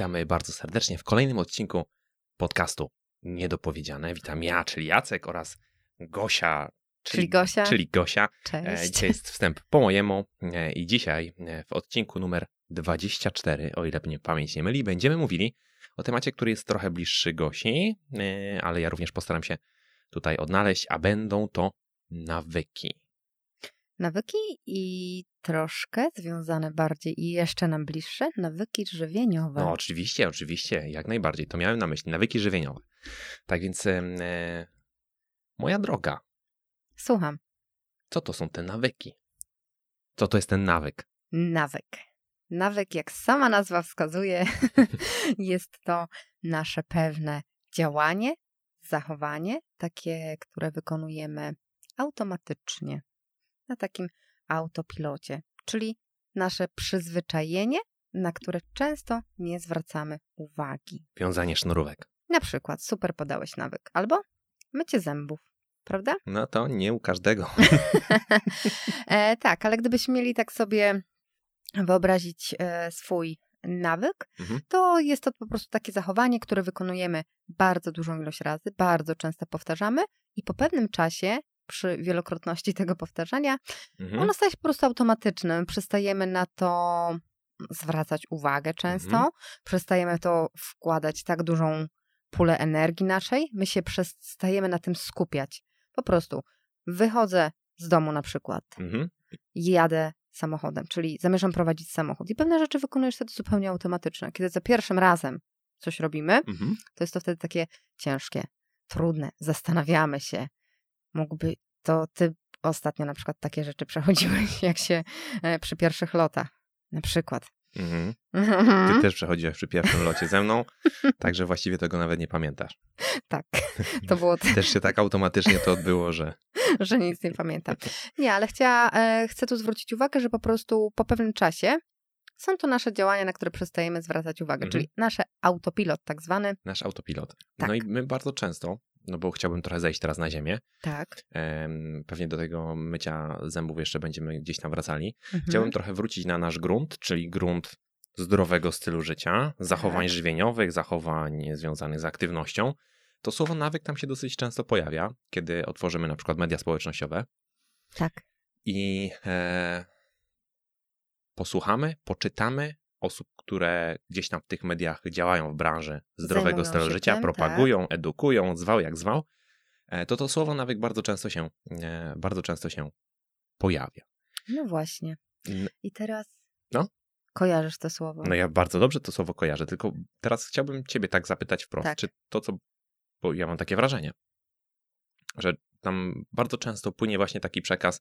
Witamy bardzo serdecznie w kolejnym odcinku podcastu Niedopowiedziane. Witam ja, czyli Jacek oraz Gosia. Czyli Gosia. Czyli Gosia. Cześć. E, Dzisiaj jest wstęp po mojemu e, i dzisiaj e, w odcinku numer 24, o ile mnie pamięć nie myli, będziemy mówili o temacie, który jest trochę bliższy Gosi, ale ja również postaram się tutaj odnaleźć, a będą to nawyki. Nawyki i troszkę związane bardziej i jeszcze nam bliższe, nawyki żywieniowe. No oczywiście, oczywiście, jak najbardziej. To miałem na myśli, nawyki żywieniowe. Tak więc e, moja droga, Słucham. co to są te nawyki? Co to jest ten nawyk? Nawyk. Nawyk, jak sama nazwa wskazuje, jest to nasze pewne działanie, zachowanie, takie, które wykonujemy automatycznie, na takim autopilocie, czyli nasze przyzwyczajenie, na które często nie zwracamy uwagi. Wiązanie sznurówek. Na przykład, super podałeś nawyk, albo mycie zębów, prawda? No to nie u każdego. e, tak, ale gdybyśmy mieli tak sobie wyobrazić e, swój nawyk, Mhm. to jest to po prostu takie zachowanie, które wykonujemy bardzo dużą ilość razy, bardzo często powtarzamy i po pewnym czasie, przy wielokrotności tego powtarzania, Mhm. ono staje się po prostu automatycznym. Przestajemy na to zwracać uwagę często, Mhm. przestajemy to wkładać tak dużą pulę energii naszej, my się przestajemy na tym skupiać. Po prostu wychodzę z domu na przykład, Mhm. jadę samochodem, czyli zamierzam prowadzić samochód i pewne rzeczy wykonujesz wtedy zupełnie automatyczne. Kiedy za pierwszym razem coś robimy, Mhm. to jest to wtedy takie ciężkie, trudne, zastanawiamy się. Mógłby to ty ostatnio na przykład takie rzeczy przechodziłeś, jak się e, przy pierwszych lotach, na przykład. Mhm. Ty też przechodziłeś przy pierwszym locie ze mną, także właściwie tego nawet nie pamiętasz. tak, to było Też się tak automatycznie to odbyło, że że nic nie pamiętam. Nie, ale chciała, e, chcę tu zwrócić uwagę, że po prostu po pewnym czasie są to nasze działania, na które przestajemy zwracać uwagę, Mhm. czyli nasze autopilot tak zwany. nasz autopilot. Tak. No i my bardzo często, no bo chciałbym trochę zejść teraz na ziemię, Tak. pewnie do tego mycia zębów jeszcze będziemy gdzieś tam wracali. Mhm. Chciałbym trochę wrócić na nasz grunt, czyli grunt zdrowego stylu życia, zachowań Tak. żywieniowych, zachowań związanych z aktywnością. To słowo nawyk tam się dosyć często pojawia, kiedy otworzymy na przykład media społecznościowe Tak. i e, posłuchamy, poczytamy osób, które gdzieś tam w tych mediach działają w branży zdrowego stylu życia, tym, propagują, edukują, zwał jak zwał, e, to to słowo nawyk bardzo często się, e, bardzo często się pojawia. No właśnie. I teraz No? kojarzysz to słowo. No ja bardzo dobrze to słowo kojarzę, tylko teraz chciałbym ciebie tak zapytać wprost, Tak. czy to, co, bo ja mam takie wrażenie, że tam bardzo często płynie właśnie taki przekaz,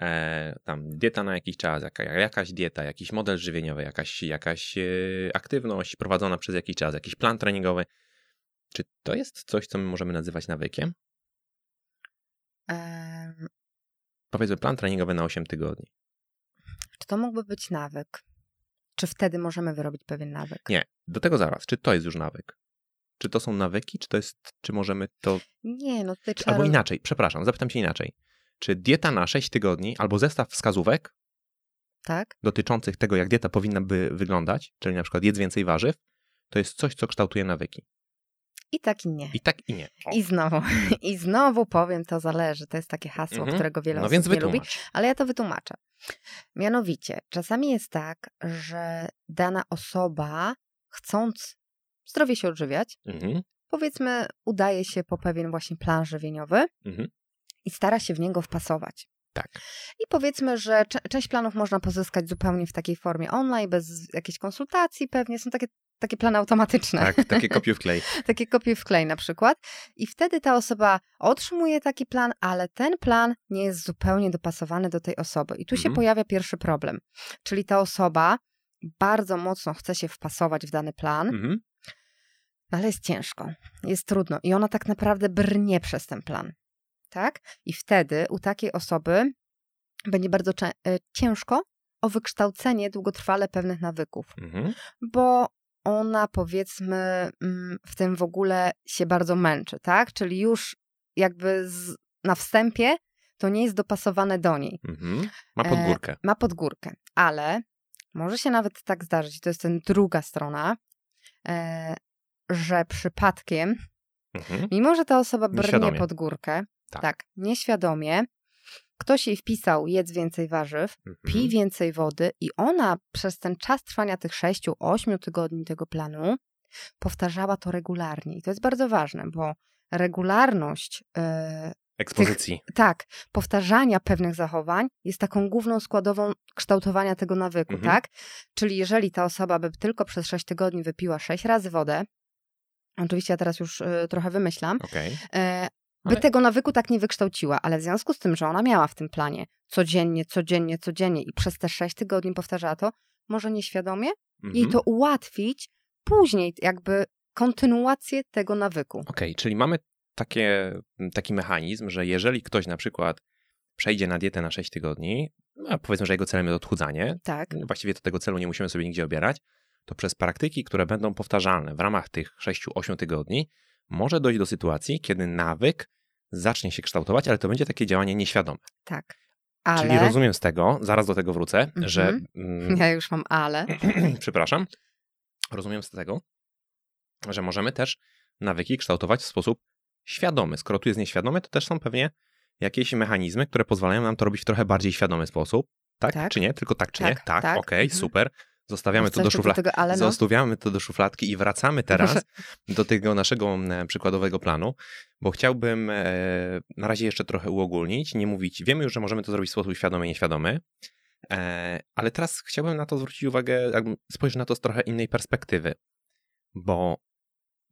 e, tam dieta na jakiś czas, jaka, jakaś dieta, jakiś model żywieniowy, jakaś, jakaś e, aktywność prowadzona przez jakiś czas, jakiś plan treningowy. Czy to jest coś, co my możemy nazywać nawykiem? Em, Powiedzmy plan treningowy na 8 tygodni. czy to mógłby być nawyk? Czy wtedy możemy wyrobić pewien nawyk? Nie, do tego zaraz. Czy to jest już nawyk? Czy to są nawyki, czy to jest, czy możemy to Nie, no tutaj trzeba... Albo inaczej, przepraszam, zapytam się inaczej. Czy dieta na 6 tygodni albo zestaw wskazówek Tak? dotyczących tego, jak dieta powinna by wyglądać, czyli na przykład jedz więcej warzyw, to jest coś, co kształtuje nawyki. I tak i nie. I tak i nie. O. I znowu, i znowu powiem, to zależy. To jest takie hasło, Mhm. którego wiele No osób więc nie lubi. Ale ja to wytłumaczę. Mianowicie, czasami jest tak, że dana osoba, chcąc zdrowie się odżywiać, Mhm, powiedzmy, udaje się po pewien właśnie plan żywieniowy mhm, i stara się w niego wpasować. tak. I powiedzmy, że część planów można pozyskać zupełnie w takiej formie online, bez jakiejś konsultacji pewnie. Są takie, takie plany automatyczne. Tak, takie kopiuj w klej. takie kopie w klej na przykład. I wtedy ta osoba otrzymuje taki plan, ale ten plan nie jest zupełnie dopasowany do tej osoby. I tu się Mhm. pojawia pierwszy problem. Czyli ta osoba bardzo mocno chce się wpasować w dany plan, Mhm, no ale jest ciężko, jest trudno i ona tak naprawdę brnie przez ten plan. Tak? I wtedy u takiej osoby będzie bardzo e, ciężko o wykształcenie długotrwale pewnych nawyków mhm, bo ona powiedzmy mm, w tym w ogóle się bardzo męczy, tak? Czyli już jakby z, na wstępie to nie jest dopasowane do niej. mhm. Ma pod E. Ma pod górkę, ale może się nawet tak zdarzyć, to jest ten druga strona, e, że przypadkiem, Mhm. mimo że ta osoba brnie pod górkę, Tak. tak. nieświadomie, ktoś jej wpisał jedz więcej warzyw, pij Mhm. więcej wody i ona przez ten czas trwania tych 6-8 tygodni tego planu powtarzała to regularnie. I to jest bardzo ważne, bo regularność, e, Ekspozycji. tak, powtarzania pewnych zachowań jest taką główną składową kształtowania tego nawyku, Mhm. tak? Czyli jeżeli ta osoba by tylko przez 6 tygodni wypiła 6 razy wodę, oczywiście ja teraz już e, trochę wymyślam, Okej. e, by Ale- tego nawyku tak nie wykształciła, ale w związku z tym, że ona miała w tym planie codziennie, codziennie, codziennie i przez te 6 tygodni powtarzała to, może nieświadomie jej Mhm. to ułatwić później jakby kontynuację tego nawyku. Okej, czyli mamy takie, taki mechanizm, że jeżeli ktoś na przykład przejdzie na dietę na 6 tygodni, a powiedzmy, że jego celem jest odchudzanie, Tak, właściwie do tego celu nie musimy sobie nigdzie obierać, to przez praktyki, które będą powtarzalne w ramach tych 6-8 tygodni, może dojść do sytuacji, kiedy nawyk zacznie się kształtować, ale to będzie takie działanie nieświadome. tak. Ale Czyli rozumiem z tego, zaraz do tego wrócę, Mhm. że. Mm, ja już mam ale. przepraszam. Rozumiem z tego, że możemy też nawyki kształtować w sposób świadomy. Skoro tu jest nieświadomy, to też są pewnie jakieś mechanizmy, które pozwalają nam to robić w trochę bardziej świadomy sposób. Tak, Tak. czy nie? Tylko tak, czy Tak, nie? Tak, tak. okej, Mhm. super. Zostawiamy to do tu szufladki. tego ale no? Zostawiamy to do szufladki i wracamy teraz do tego naszego e, przykładowego planu, bo chciałbym e, na razie jeszcze trochę uogólnić, nie mówić, wiemy już, że możemy to zrobić w sposób świadomy i nieświadomy, e, ale teraz chciałbym na to zwrócić uwagę, spojrzeć na to z trochę innej perspektywy, bo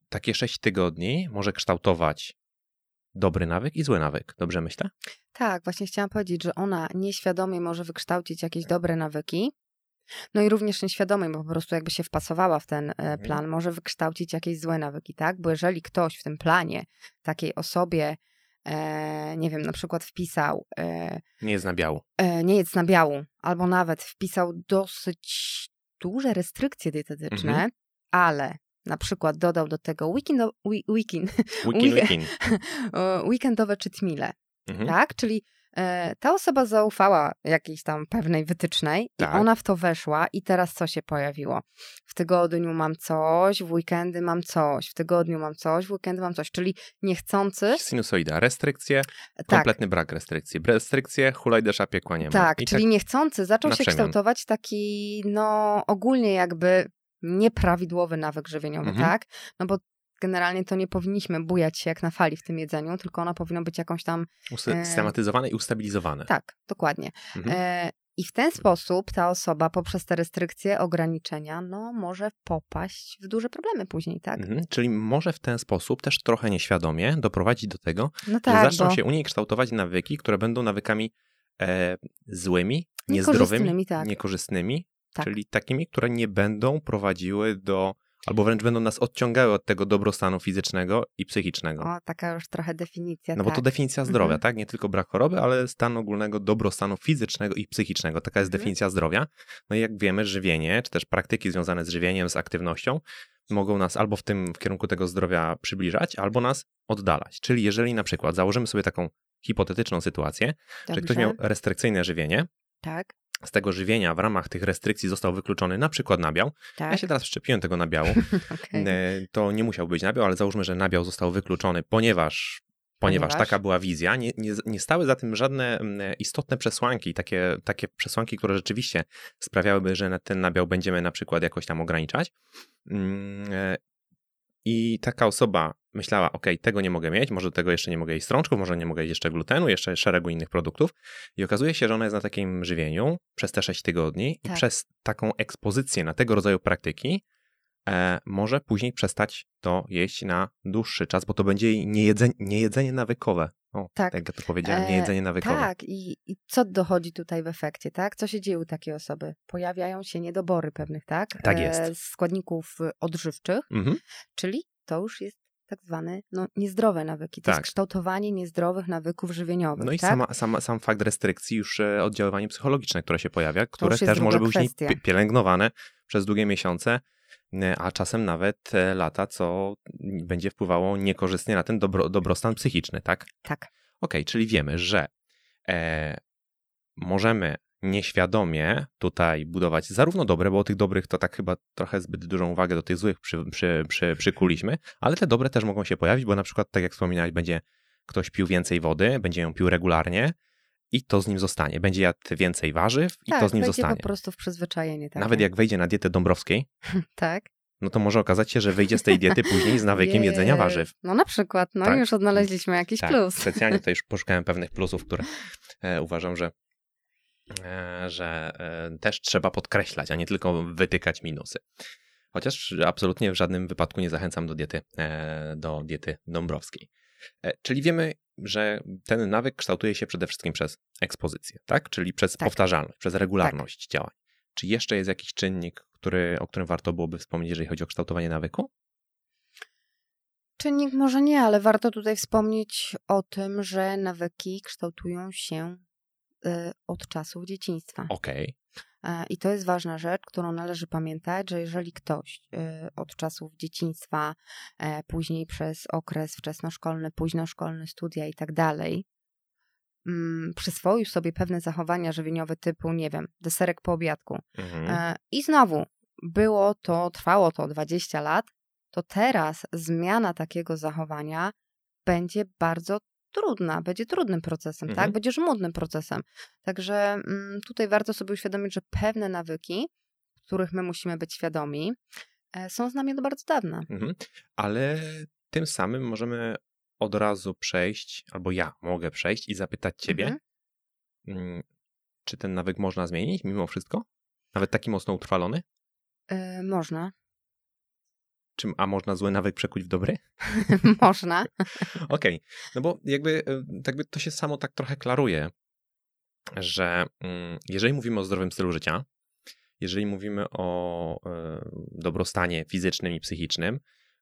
takie 6 tygodni może kształtować dobry nawyk i zły nawyk, dobrze myślę? Tak, właśnie chciałam powiedzieć, że ona nieświadomie może wykształcić jakieś dobre nawyki. No i również nieświadomie, bo po prostu jakby się wpasowała w ten e, Mhm. plan, może wykształcić jakieś złe nawyki, tak? Bo jeżeli ktoś w tym planie takiej osobie, e, nie wiem, na przykład wpisał e, Nie jest na biału. e, nie jedz na biału, albo nawet wpisał dosyć duże restrykcje dietetyczne, Mhm. ale na przykład dodał do tego weekend, weekend, Weekend, We- weekend. weekendowe czytmile, Mhm. tak? Czyli ta osoba zaufała jakiejś tam pewnej wytycznej Tak. i ona w to weszła i teraz co się pojawiło? W tygodniu mam coś, w weekendy mam coś, w tygodniu mam coś, w weekendy mam coś, czyli niechcący, Sinusoida, restrykcje, tak, kompletny brak restrykcji. Restrykcje, hulaj deszcza, piekła nie ma. tak, I czyli niechcący zaczął się przemian. kształtować taki, no ogólnie jakby nieprawidłowy nawyk żywieniowy, Mhm. tak? No bo generalnie to nie powinniśmy bujać się jak na fali w tym jedzeniu, tylko ona powinna być jakąś tam Usystematyzowane i ustabilizowane. Tak, dokładnie. Mhm. E, I w ten sposób ta osoba poprzez te restrykcje, ograniczenia, no może popaść w duże problemy później, tak? Mhm. Czyli może w ten sposób też trochę nieświadomie doprowadzić do tego, No że tak, zaczną bo się u niej kształtować nawyki, które będą nawykami e, złymi, niezdrowymi, Niekorzystnymi, tak. niekorzystnymi, Tak. czyli takimi, które nie będą prowadziły do, albo wręcz będą nas odciągały od tego dobrostanu fizycznego i psychicznego. o, taka już trochę definicja, No bo tak. to definicja zdrowia, Mhm. tak? Nie tylko brak choroby, ale stan ogólnego dobrostanu fizycznego i psychicznego. Taka jest Mhm. definicja zdrowia. No i jak wiemy, żywienie, czy też praktyki związane z żywieniem, z aktywnością, mogą nas albo w tym w kierunku tego zdrowia przybliżać, albo nas oddalać. Czyli jeżeli na przykład założymy sobie taką hipotetyczną sytuację, że ktoś Dobrze, miał restrykcyjne żywienie, Tak, z tego żywienia w ramach tych restrykcji został wykluczony na przykład nabiał. tak. Ja się teraz wszczepiłem tego nabiału. E, To nie musiał być nabiał, ale załóżmy, że nabiał został wykluczony, ponieważ, ponieważ, Ponieważ? taka była wizja. Nie, nie, nie stały za tym żadne mm, istotne przesłanki, takie, takie przesłanki, które rzeczywiście sprawiałyby, że ten nabiał będziemy na przykład jakoś tam ograniczać. I taka osoba myślała, ok, tego nie mogę mieć, może do tego jeszcze nie mogę jeść strączków, może nie mogę jeść jeszcze glutenu, jeszcze szeregu innych produktów. I okazuje się, że ona jest na takim żywieniu przez te 6 tygodni i Tak. przez taką ekspozycję na tego rodzaju praktyki może później przestać to jeść na dłuższy czas, bo to będzie jej niejedzenie, niejedzenie nawykowe. O, Tak. jak ja to powiedziałem, E, niejedzenie nawykowe. Tak, i, i co dochodzi tutaj w efekcie, tak? Co się dzieje u takiej osoby? Pojawiają się niedobory pewnych, tak? Tak jest. E, składników y, odżywczych, Mhm. czyli to już jest tak zwane no, niezdrowe nawyki. To Tak. jest kształtowanie niezdrowych nawyków żywieniowych, No i tak? sama, sama, sam fakt restrykcji, już e, oddziaływanie psychologiczne, które się pojawia, które też może być pielęgnowane przez długie miesiące, e, a czasem nawet e, lata, co będzie wpływało niekorzystnie na ten dobro, dobrostan psychiczny, tak? Tak. Okej, czyli wiemy, że e, możemy nieświadomie tutaj budować zarówno dobre, bo o tych dobrych to tak chyba trochę zbyt dużą uwagę do tych złych przy, przy, przy, przykuliśmy, ale te dobre też mogą się pojawić, bo na przykład, tak jak wspominałeś, będzie ktoś pił więcej wody, będzie ją pił regularnie i to z nim zostanie. Będzie jadł więcej warzyw i tak, to z nim zostanie. po prostu w przyzwyczajenie. Takie. Nawet jak wejdzie na dietę dąbrowskiej, Tak. no to może okazać się, że wyjdzie z tej diety później z nawykiem jedzenia warzyw. No na przykład, no Tak. już odnaleźliśmy jakiś Tak, plus. specjalnie tutaj już poszukałem pewnych plusów, które e, uważam, że, e, że e, też trzeba podkreślać, a nie tylko wytykać minusy. Chociaż absolutnie w żadnym wypadku nie zachęcam do diety, e, do diety dąbrowskiej. E, czyli wiemy, że ten nawyk kształtuje się przede wszystkim przez ekspozycję, tak? Czyli przez Tak. powtarzalność, przez regularność działań. Czy jeszcze jest jakiś czynnik, który, o którym warto byłoby wspomnieć, jeżeli chodzi o kształtowanie nawyku? Czynnik może nie, ale warto tutaj wspomnieć o tym, że nawyki kształtują się y, od czasów dzieciństwa. Okej, E, I to jest ważna rzecz, którą należy pamiętać, że jeżeli ktoś y, od czasów dzieciństwa, e, później przez okres wczesnoszkolny, późnoszkolny, studia i tak dalej, mm, przyswoił sobie pewne zachowania żywieniowe typu, nie wiem, deserek po obiadku, mhm. E, I znowu było to, trwało to 20 lat, to teraz zmiana takiego zachowania będzie bardzo trudna, będzie trudnym procesem, Mhm. tak? Będzie żmudnym procesem. Także mm, tutaj warto sobie uświadomić, że pewne nawyki, których my musimy być świadomi, e, są z nami od bardzo dawna. Mhm. Ale tym samym możemy od razu przejść, albo ja mogę przejść i zapytać ciebie, Mhm. mm, czy ten nawyk można zmienić mimo wszystko? Nawet taki mocno utrwalony? E, można, Czy, a można zły nawyk przekuć w dobry? można. Okej, no bo jakby, jakby to się samo tak trochę klaruje, że mm, jeżeli mówimy o zdrowym stylu życia, jeżeli mówimy o y, dobrostanie fizycznym i psychicznym,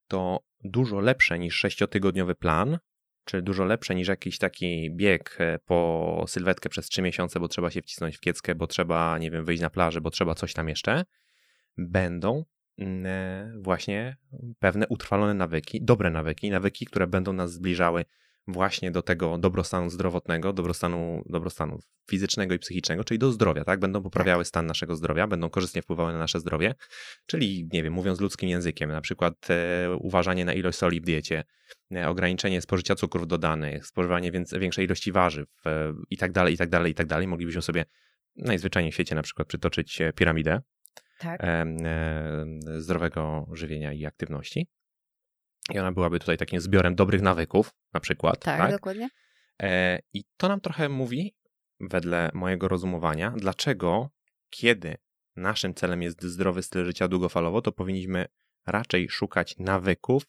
to dużo lepsze niż sześciotygodniowy plan, czy dużo lepsze niż jakiś taki bieg e, po sylwetkę przez trzy miesiące, bo trzeba się wcisnąć w kieckę, bo trzeba, nie wiem, wyjść na plażę, bo trzeba coś tam jeszcze, będą e, właśnie pewne utrwalone nawyki, dobre nawyki, nawyki, które będą nas zbliżały właśnie do tego dobrostanu zdrowotnego, dobrostanu, dobrostanu fizycznego i psychicznego, czyli do zdrowia, tak? Będą poprawiały stan naszego zdrowia, będą korzystnie wpływały na nasze zdrowie, czyli, nie wiem, mówiąc ludzkim językiem, na przykład e, uważanie na ilość soli w diecie, e, ograniczenie spożycia cukrów dodanych, spożywanie więc, większej ilości warzyw e, i tak dalej, i tak dalej, i tak dalej. Moglibyśmy sobie najzwyczajniej w świecie na przykład przytoczyć e, piramidę Tak. zdrowego żywienia i aktywności. I ona byłaby tutaj takim zbiorem dobrych nawyków, na przykład. Tak, tak? dokładnie. E, I to nam trochę mówi, wedle mojego rozumowania, dlaczego, kiedy naszym celem jest zdrowy styl życia długofalowo, to powinniśmy raczej szukać nawyków,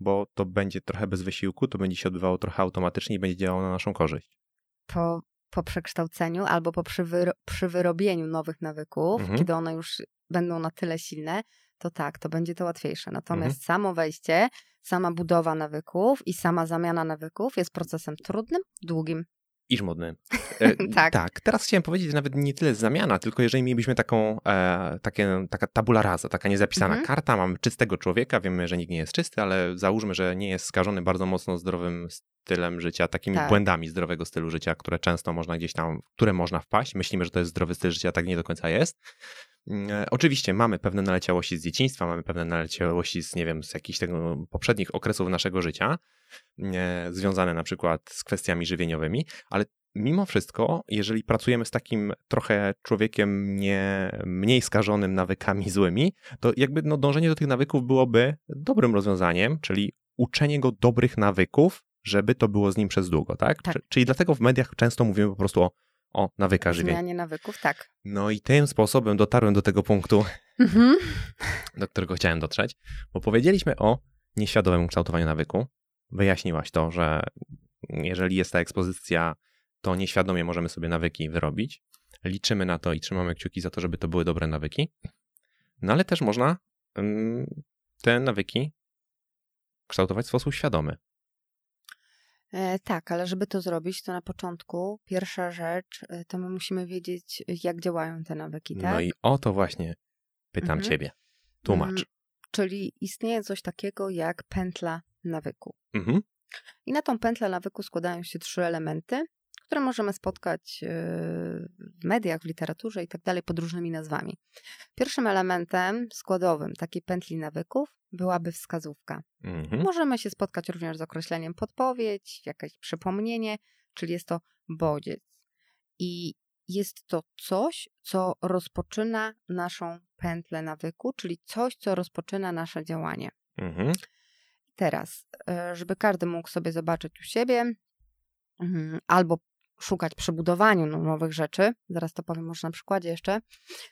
bo to będzie trochę bez wysiłku, to będzie się odbywało trochę automatycznie i będzie działało na naszą korzyść. po, po przekształceniu albo po przywyro, przywyrobieniu nowych nawyków, Mhm. kiedy one już będą na tyle silne, to tak, to będzie to łatwiejsze. Natomiast Mhm. samo wejście, sama budowa nawyków i sama zamiana nawyków jest procesem trudnym, długim. I żmudny. E, Tak. tak. Teraz chciałem powiedzieć nawet nie tyle zamiana, tylko jeżeli mielibyśmy taką, e, takie, taka tabula rasa, taka niezapisana Mhm. karta, mamy czystego człowieka, wiemy, że nikt nie jest czysty, ale załóżmy, że nie jest skażony bardzo mocno zdrowym stylem życia, takimi Tak. błędami zdrowego stylu życia, które często można gdzieś tam, które można wpaść. Myślimy, że to jest zdrowy styl życia, tak nie do końca jest. Mm, e, Oczywiście mamy pewne naleciałości z dzieciństwa, mamy pewne naleciałości z, nie wiem, z jakichś tego poprzednich okresów naszego życia, e, związane na przykład z kwestiami żywieniowymi, ale mimo wszystko, jeżeli pracujemy z takim trochę człowiekiem nie, mniej skażonym nawykami złymi, to jakby no, dążenie do tych nawyków byłoby dobrym rozwiązaniem, czyli uczenie go dobrych nawyków, żeby to było z nim przez długo, tak? Tak. Czy- Czyli dlatego w mediach często mówimy po prostu o, o nawykach żywienia. Zmianie nawyków, tak. No i tym sposobem dotarłem do tego punktu, Mhm. do którego chciałem dotrzeć, bo powiedzieliśmy o nieświadomym kształtowaniu nawyku. Wyjaśniłaś to, że jeżeli jest ta ekspozycja, to nieświadomie możemy sobie nawyki wyrobić. Liczymy na to i trzymamy kciuki za to, żeby to były dobre nawyki. No ale też można ym, te nawyki kształtować w sposób świadomy. E, tak, ale żeby to zrobić, to na początku pierwsza rzecz, e, to my musimy wiedzieć, jak działają te nawyki, tak? No i o to właśnie pytam Mhm. ciebie. Tłumacz. Mm, Czyli istnieje coś takiego jak pętla nawyku. Mhm. I na tą pętlę nawyku składają się trzy elementy, które możemy spotkać w mediach, w literaturze i tak dalej pod różnymi nazwami. Pierwszym elementem składowym takiej pętli nawyków byłaby wskazówka. Mhm. Możemy się spotkać również z określeniem podpowiedź, jakieś przypomnienie, czyli jest to bodziec. I jest to coś, co rozpoczyna naszą pętlę nawyku, czyli coś, co rozpoczyna nasze działanie. Mhm. Teraz, e, żeby każdy mógł sobie zobaczyć u siebie, mhm, albo szukać przy budowaniu nowych rzeczy, zaraz to powiem może na przykładzie jeszcze,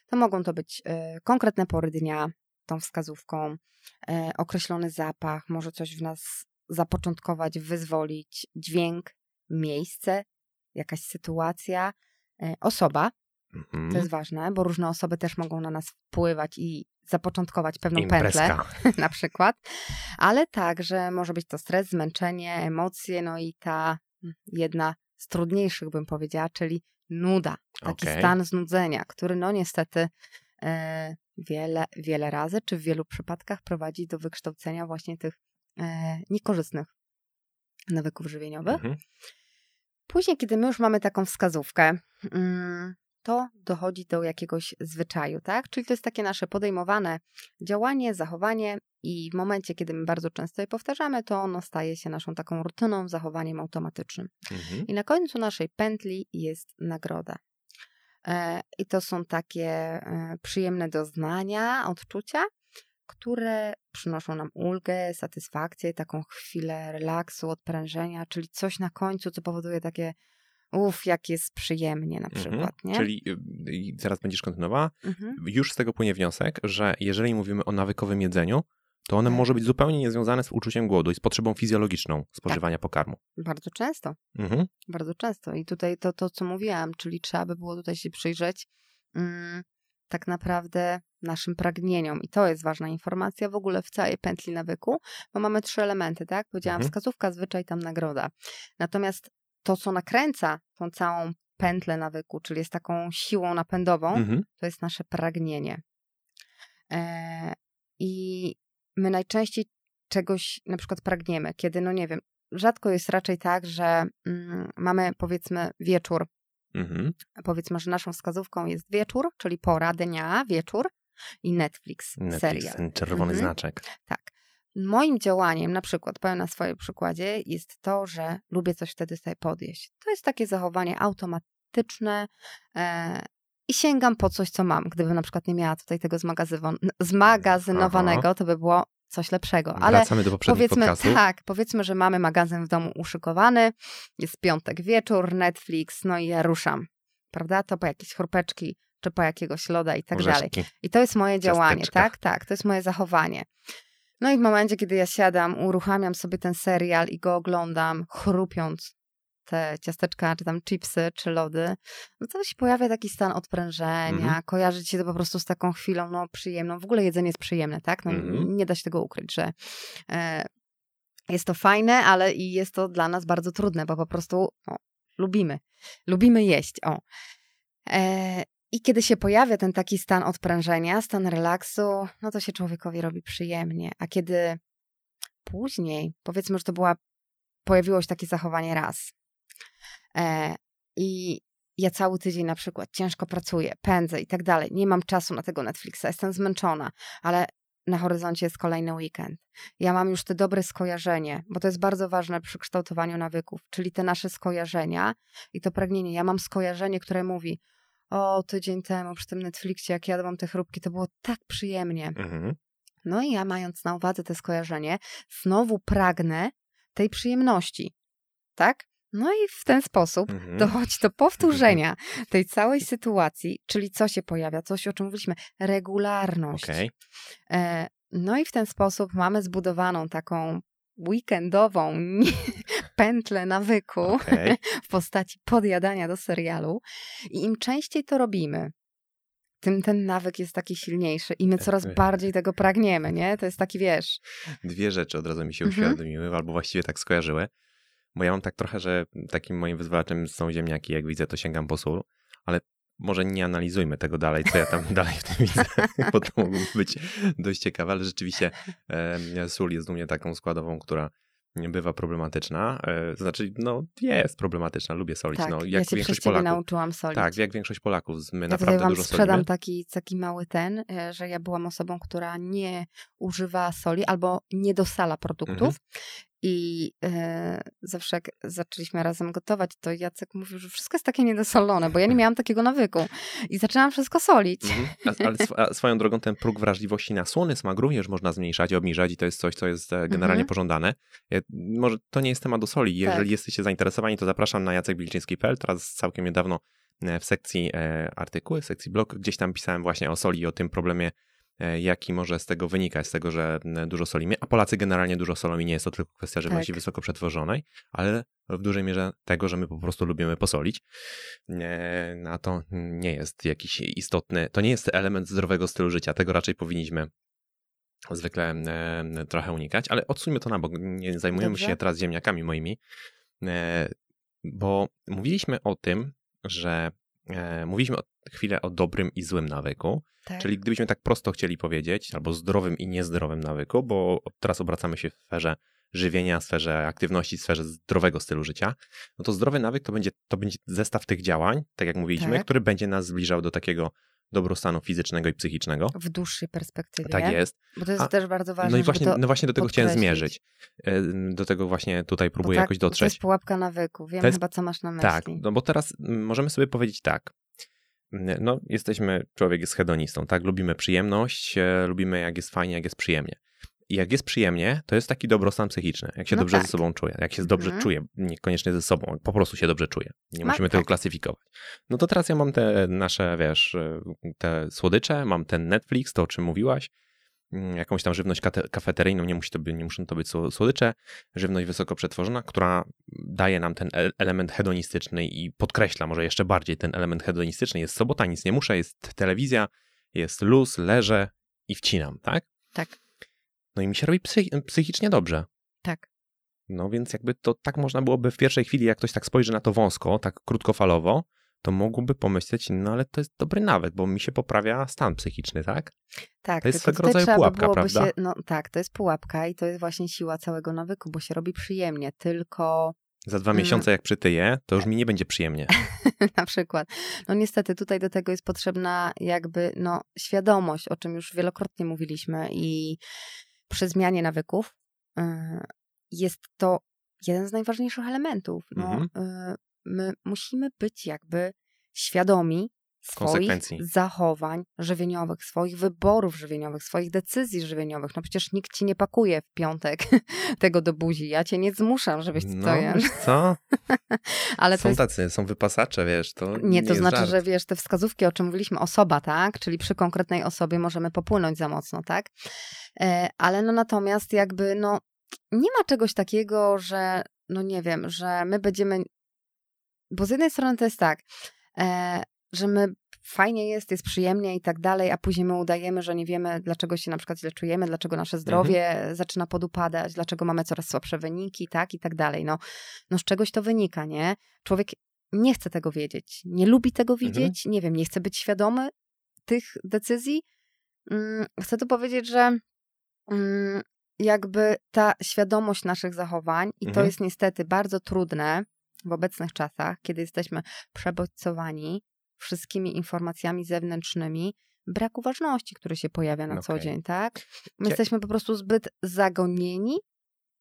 to mogą to być e, konkretne pory dnia, tą wskazówką, e, określony zapach, może coś w nas zapoczątkować, wyzwolić, dźwięk, miejsce, jakaś sytuacja, osoba. Mhm. To jest ważne, bo różne osoby też mogą na nas wpływać i zapoczątkować pewną Imprezka. pętlę, na przykład, ale także może być to stres, zmęczenie, emocje, no i ta jedna z trudniejszych, bym powiedziała, czyli nuda, taki okay. stan znudzenia, który no niestety e, wiele, wiele razy, czy w wielu przypadkach prowadzi do wykształcenia właśnie tych e, niekorzystnych nawyków żywieniowych. Mhm. Później, kiedy my już mamy taką wskazówkę, mm, to dochodzi do jakiegoś zwyczaju, tak? Czyli to jest takie nasze podejmowane działanie, zachowanie i w momencie, kiedy my bardzo często je powtarzamy, to ono staje się naszą taką rutyną, zachowaniem automatycznym. Mhm. I na końcu naszej pętli jest nagroda. E, I to są takie e, przyjemne doznania, odczucia, które przynoszą nam ulgę, satysfakcję, taką chwilę relaksu, odprężenia, czyli coś na końcu, co powoduje takie Uf, jak jest przyjemnie na mhm. przykład, mhm. nie? Czyli y, zaraz będziesz kontynuowała. Mhm. Już z tego płynie wniosek, że jeżeli mówimy o nawykowym jedzeniu, to one tak. może być zupełnie niezwiązane z uczuciem głodu i z potrzebą fizjologiczną spożywania tak. pokarmu. Bardzo często. Mhm. Bardzo często. I tutaj to, to, co mówiłam, czyli trzeba by było tutaj się przyjrzeć mm, tak naprawdę naszym pragnieniom. I to jest ważna informacja w ogóle w całej pętli nawyku, bo mamy trzy elementy, tak? Powiedziałam mhm. wskazówka, zwyczaj, tam nagroda. Natomiast to, co nakręca tą całą pętlę nawyku, czyli jest taką siłą napędową, mhm. to jest nasze pragnienie. E, I my najczęściej czegoś na przykład pragniemy, kiedy, no nie wiem, rzadko jest raczej tak, że mm, mamy powiedzmy wieczór. Mhm. Powiedzmy, że naszą wskazówką jest wieczór, czyli pora dnia, wieczór i Netflix, Netflix serial. Ten czerwony mhm. znaczek. Tak. Moim działaniem, na przykład, powiem na swoim przykładzie, jest to, że lubię coś wtedy sobie podjeść. To jest takie zachowanie automatyczne e, i sięgam po coś, co mam. Gdybym na przykład nie miała tutaj tego zmagazynowanego, Aha. to by było coś lepszego. Ale Wracamy do poprzednich powiedzmy, podcastów. Tak, powiedzmy, że mamy magazyn w domu uszykowany, jest piątek wieczór, Netflix, no i ja ruszam. Prawda? To po jakieś chorpeczki, czy po jakiegoś loda i tak Orzeszki. dalej. I to jest moje działanie, tak? Tak, to jest moje zachowanie. No i w momencie, kiedy ja siadam, uruchamiam sobie ten serial i go oglądam, chrupiąc te ciasteczka, czy tam chipsy, czy lody, no to się pojawia taki stan odprężenia, mm-hmm. kojarzy się to po prostu z taką chwilą, no przyjemną. W ogóle jedzenie jest przyjemne, tak? No mm-hmm. nie da się tego ukryć, że e, jest to fajne, ale i jest to dla nas bardzo trudne, bo po prostu no, lubimy. Lubimy jeść, o. E, i kiedy się pojawia ten taki stan odprężenia, stan relaksu, no to się człowiekowi robi przyjemnie. A kiedy później, powiedzmy, że to była, pojawiło się takie zachowanie raz. E, I ja cały tydzień na przykład ciężko pracuję, pędzę i tak dalej. Nie mam czasu na tego Netflixa, jestem zmęczona, ale na horyzoncie jest kolejny weekend. Ja mam już te dobre skojarzenie, bo to jest bardzo ważne przy kształtowaniu nawyków, czyli te nasze skojarzenia i to pragnienie. Ja mam skojarzenie, które mówi, o, tydzień temu przy tym Netflixie, jak jadłam te chrupki, to było tak przyjemnie. Mhm. No i ja, mając na uwadze te skojarzenie, znowu pragnę tej przyjemności. Tak? No i w ten sposób mhm. dochodzi do powtórzenia tej całej sytuacji, czyli co się pojawia, coś o czym mówiliśmy, regularność. Okay. E, no i w ten sposób mamy zbudowaną taką weekendową pętlę nawyku okay. w postaci podjadania do serialu. I im częściej to robimy, tym ten nawyk jest taki silniejszy i my coraz bardziej tego pragniemy, nie? To jest taki, wiesz... Dwie rzeczy od razu mi się mhm. uświadomiły, albo właściwie tak skojarzyły. Bo ja mam tak trochę, że takim moim wyzwalaczem są ziemniaki, jak widzę, to sięgam po sól, ale może nie analizujmy tego dalej, co ja tam dalej w tym widzę, bo to mogłoby być dość ciekawe, ale rzeczywiście e, sól jest u mnie taką składową, która bywa problematyczna. E, to znaczy, no jest problematyczna, lubię solić. Tak, no, jak ja się większość Polaków. nauczyłam solić. Tak, jak większość Polaków. My ja naprawdę wam dużo sprzedam solimy. taki, taki mały ten, e, że ja byłam osobą, która nie używa soli albo nie dosala produktów. I e, zawsze jak zaczęliśmy razem gotować, to Jacek mówił, że wszystko jest takie niedosolone, bo ja nie miałam takiego nawyku. I zaczęłam wszystko solić. Mhm. A- Ale sw- a swoją drogą ten próg wrażliwości na słony smak również można zmniejszać, obniżać i to jest coś, co jest e, generalnie Mhm. pożądane. Ja- Może to nie jest temat do soli. Jeżeli Tak. jesteście zainteresowani, to zapraszam na jacekbilczyński.pl. Teraz całkiem niedawno e, w sekcji e, artykuły, sekcji blog, gdzieś tam pisałem właśnie o soli i o tym problemie, e, jaki może z tego wynikać, z tego, że dużo solimy. A Polacy generalnie dużo solą i nie jest to tylko kwestia żywności Tak. wysoko przetworzonej, ale w dużej mierze tego, że my po prostu lubimy posolić. E, A to nie jest jakiś istotny, to nie jest element zdrowego stylu życia. Tego raczej powinniśmy zwykle e, trochę unikać, ale odsuńmy to na bok. Nie zajmujemy Dobrze. się teraz ziemniakami moimi, e, bo mówiliśmy o tym, że e, mówiliśmy o, chwilę o dobrym i złym nawyku, Tak. czyli gdybyśmy tak prosto chcieli powiedzieć, albo zdrowym i niezdrowym nawyku, bo teraz obracamy się w sferze żywienia, sferze aktywności, sferze zdrowego stylu życia, no to zdrowy nawyk to będzie, to będzie zestaw tych działań, tak jak mówiliśmy, Tak. który będzie nas zbliżał do takiego dobrostanu fizycznego i psychicznego. W dłuższej perspektywie. Tak jest. Bo to jest A- też bardzo ważne, No i właśnie, to no właśnie do tego chciałem podkreślić. zmierzyć. E, Do tego właśnie tutaj próbuję tak, jakoś To dotrzeć. jest pułapka nawyku. Wiem To jest- chyba, co masz na myśli. Tak, no bo teraz możemy sobie powiedzieć tak. No, jesteśmy, człowiek jest hedonistą, tak? Lubimy przyjemność, e, lubimy jak jest fajnie, jak jest przyjemnie. I jak jest przyjemnie, to jest taki dobrostan psychiczny, jak się No dobrze tak. ze sobą czuje, jak się dobrze Mhm. czuje, niekoniecznie ze sobą, po prostu się dobrze czuje. Nie Ma- musimy tego tak. klasyfikować. No to teraz ja mam te nasze, wiesz, e, te słodycze, mam ten Netflix, to o czym mówiłaś, mm, jakąś tam żywność kafeteryjną, nie, musi to być, nie muszą to być sło- słodycze, żywność wysoko przetworzona, która daje nam ten element hedonistyczny i podkreśla może jeszcze bardziej ten element hedonistyczny. Jest sobota, nic nie muszę, jest telewizja, jest luz, leżę i wcinam, tak? Tak. No i mi się robi psych- psychicznie dobrze. Tak. No więc jakby to tak można byłoby w pierwszej chwili, jak ktoś tak spojrzy na to wąsko, tak krótkofalowo, to mógłby pomyśleć, no ale to jest dobry nawyk, bo mi się poprawia stan psychiczny, tak? Tak, To jest swego rodzaju pułapka, prawda? Się, no tak, to jest pułapka i to jest właśnie siła całego nawyku, bo się robi przyjemnie, tylko Za dwa Mm. miesiące jak przytyję, to już mi nie będzie przyjemnie. na przykład. No niestety tutaj do tego jest potrzebna jakby no świadomość, o czym już wielokrotnie mówiliśmy i przy zmianie nawyków y, jest to jeden z najważniejszych elementów. No, Mhm. y, my musimy być jakby świadomi swoich zachowań żywieniowych, swoich wyborów żywieniowych, swoich decyzji żywieniowych. No przecież nikt ci nie pakuje w piątek tego do buzi. Ja cię nie zmuszam, żebyś to No, jadł. wiesz co? Ale to są jest tacy, są wypasacze, wiesz, to nie, to jest znaczy, żart. że wiesz, te wskazówki, o czym mówiliśmy, osoba, tak? Czyli przy konkretnej osobie możemy popłynąć za mocno, tak? E, ale no natomiast jakby, no, nie ma czegoś takiego, że, no nie wiem, że my będziemy. Bo z jednej strony to jest tak, e, że my fajnie jest, jest przyjemnie i tak dalej, a później my udajemy, że nie wiemy, dlaczego się na przykład źle czujemy, dlaczego nasze zdrowie zaczyna podupadać, dlaczego mamy coraz słabsze wyniki, tak? I tak dalej. No, no z czegoś to wynika, nie? Człowiek nie chce tego wiedzieć, nie lubi tego widzieć, nie wiem, nie chce być świadomy tych decyzji. Mm, Chcę tu powiedzieć, że mm, jakby ta świadomość naszych zachowań, i to Mhm. jest niestety bardzo trudne w obecnych czasach, kiedy jesteśmy przebodźcowani wszystkimi informacjami zewnętrznymi, brak uważności, który się pojawia na co Okej. dzień, tak? My jesteśmy po prostu zbyt zagonieni,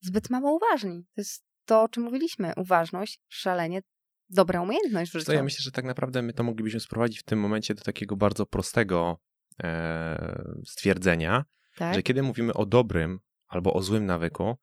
zbyt mało uważni. To jest to, o czym mówiliśmy. Uważność, szalenie dobra umiejętność w życiu. Co, ja myślę, że tak naprawdę my to moglibyśmy sprowadzić w tym momencie do takiego bardzo prostego e, stwierdzenia, tak? że kiedy mówimy o dobrym albo o złym nawyku,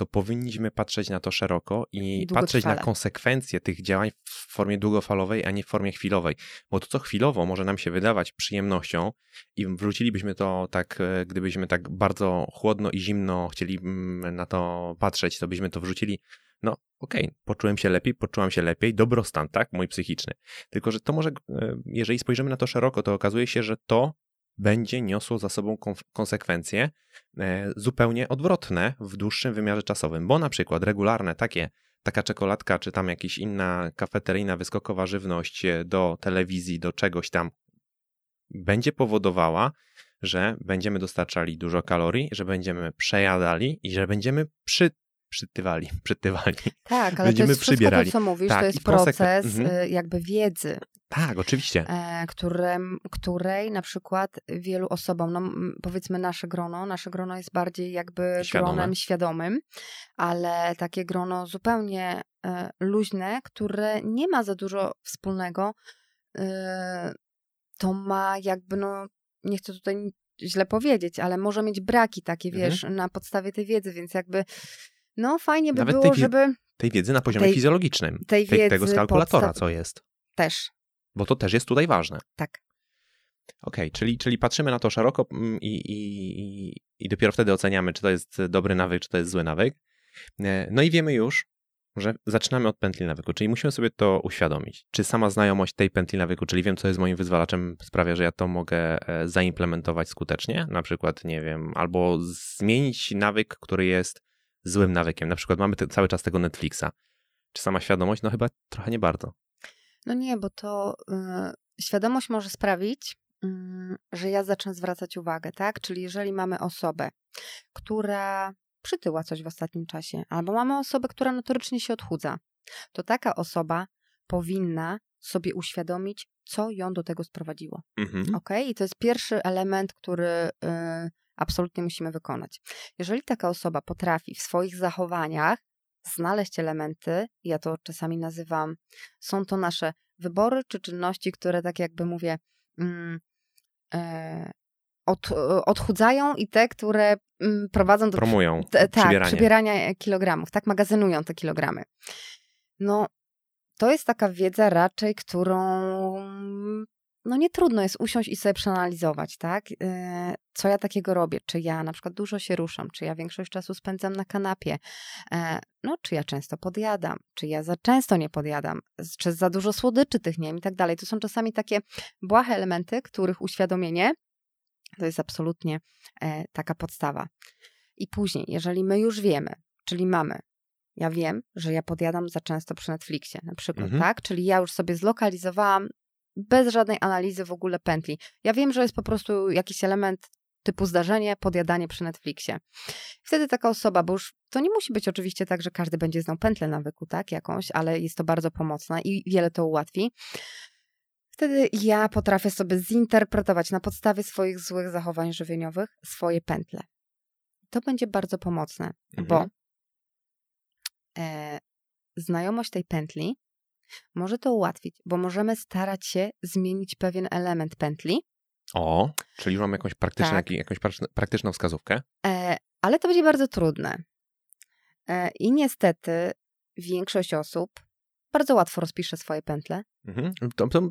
to powinniśmy patrzeć na to szeroko i patrzeć na konsekwencje tych działań w formie długofalowej, a nie w formie chwilowej. Bo to, co chwilowo może nam się wydawać przyjemnością i wrócilibyśmy to tak, e, gdybyśmy tak bardzo chłodno i zimno chcieli mm, na to patrzeć, to byśmy to wrzucili no okej, poczułem się lepiej, poczułam się lepiej, dobrostan, tak, mój psychiczny. Tylko, że to może, e, jeżeli spojrzymy na to szeroko, to okazuje się, że to będzie niosło za sobą konsekwencje e, zupełnie odwrotne w dłuższym wymiarze czasowym, bo na przykład regularne takie, taka czekoladka, czy tam jakaś inna kafeteryjna, wyskokowa żywność e, do telewizji, do czegoś tam, będzie powodowała, że będziemy dostarczali dużo kalorii, że będziemy przejadali i że będziemy przy przytywali, przytywali. Tak, ale Będziemy to jest przybierali. to, co mówisz, Tak, to jest proces Mhm. y, jakby wiedzy, Tak, oczywiście. e, którym, której na przykład wielu osobom, no powiedzmy nasze grono, nasze grono jest bardziej jakby Świadome. gronem świadomym, ale takie grono zupełnie e, luźne, które nie ma za dużo wspólnego, e, to ma jakby, no nie chcę tutaj źle powiedzieć, ale może mieć braki takie, Mhm. wiesz, na podstawie tej wiedzy, więc jakby no fajnie by Nawet było, tej żeby Tej wiedzy na poziomie tej- fizjologicznym. tej Tej, tego wiedzy z kalkulatora, podstaw- co jest. też, Bo to też jest tutaj ważne. tak. Okej, czyli, czyli patrzymy na to szeroko mm, i, i, i, i dopiero wtedy oceniamy, czy to jest dobry nawyk, czy to jest zły nawyk. E, No i wiemy już, że zaczynamy od pętli nawyku, czyli musimy sobie to uświadomić. Czy sama znajomość tej pętli nawyku, czyli wiem, co jest moim wyzwalaczem, sprawia, że ja to mogę e, zaimplementować skutecznie, na przykład, nie wiem, albo zmienić nawyk, który jest złym nawykiem. Na przykład mamy te, cały czas tego Netflixa. Czy sama świadomość? No chyba trochę nie bardzo. No nie, bo to y, świadomość może sprawić, mm, że ja zacznę zwracać uwagę, tak? Czyli jeżeli mamy osobę, która przytyła coś w ostatnim czasie, albo mamy osobę, która notorycznie się odchudza, to taka osoba powinna sobie uświadomić, co ją do tego sprowadziło. Mhm. Ok? I to jest pierwszy element, który y, absolutnie musimy wykonać. Jeżeli taka osoba potrafi w swoich zachowaniach znaleźć elementy, ja to czasami nazywam, są to nasze wybory czy czynności, które tak jakby mówię, mm, e, od, odchudzają i te, które mm, prowadzą do Promują T- tak, przybierania kilogramów, tak, magazynują te kilogramy. No, to jest taka wiedza raczej, którą no nie trudno jest usiąść i sobie przeanalizować, tak? E, Co ja takiego robię? Czy ja na przykład dużo się ruszam? Czy ja większość czasu spędzam na kanapie? E, No, czy ja często podjadam? Czy ja za często nie podjadam? Czy za dużo słodyczy tych nie wiem i tak dalej? To są czasami takie błahe elementy, których uświadomienie to jest absolutnie e, taka podstawa. I później, jeżeli my już wiemy, czyli mamy, ja wiem, że ja podjadam za często przy Netflixie, na przykład, Mhm. tak? Czyli ja już sobie zlokalizowałam bez żadnej analizy w ogóle pętli. Ja wiem, że jest po prostu jakiś element typu zdarzenie, podjadanie przy Netflixie. Wtedy taka osoba, bo już to nie musi być oczywiście tak, że każdy będzie znał pętlę nawyku, tak, jakąś, ale jest to bardzo pomocne i wiele to ułatwi. Wtedy ja potrafię sobie zinterpretować na podstawie swoich złych zachowań żywieniowych swoje pętle. To będzie bardzo pomocne, bo Mhm. e, znajomość tej pętli może to ułatwić, bo możemy starać się zmienić pewien element pętli, O, czyli już mam jakąś praktyczną, Tak. jak- jakąś praktyczną- wskazówkę. e, ale to będzie bardzo trudne. E, I niestety większość osób bardzo łatwo rozpisze swoje pętle. Mhm. To, to,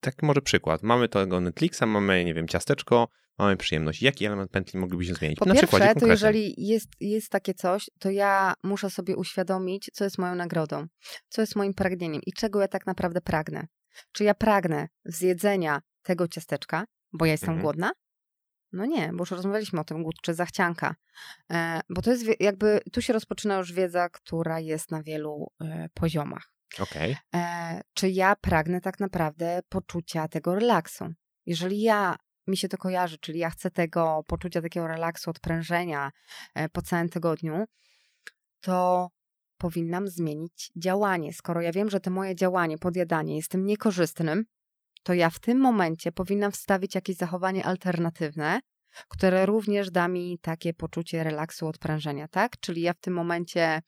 tak może przykład. Mamy tego Netflixa, mamy, nie wiem, ciasteczko, mamy przyjemność. Jaki element pętli moglibyśmy zmienić? Po Na przykładzie pierwsze, to konkretnym. jeżeli jest, jest takie coś, to ja muszę sobie uświadomić, co jest moją nagrodą, co jest moim pragnieniem i czego ja tak naprawdę pragnę. Czy ja pragnę zjedzenia tego ciasteczka, bo ja jestem Mhm. głodna? No nie, bo już rozmawialiśmy o tym, głód czy zachcianka. E, bo to jest jakby, tu się rozpoczyna już wiedza, która jest na wielu e, poziomach. Okej. E, czy ja pragnę tak naprawdę poczucia tego relaksu. Jeżeli ja mi się to kojarzy, czyli ja chcę tego poczucia takiego relaksu, odprężenia e, po całym tygodniu, to powinnam zmienić działanie. Skoro ja wiem, że to moje działanie, podjadanie jest tym niekorzystnym, to ja w tym momencie powinnam wstawić jakieś zachowanie alternatywne, które również da mi takie poczucie relaksu, odprężenia, tak? Czyli ja w tym momencie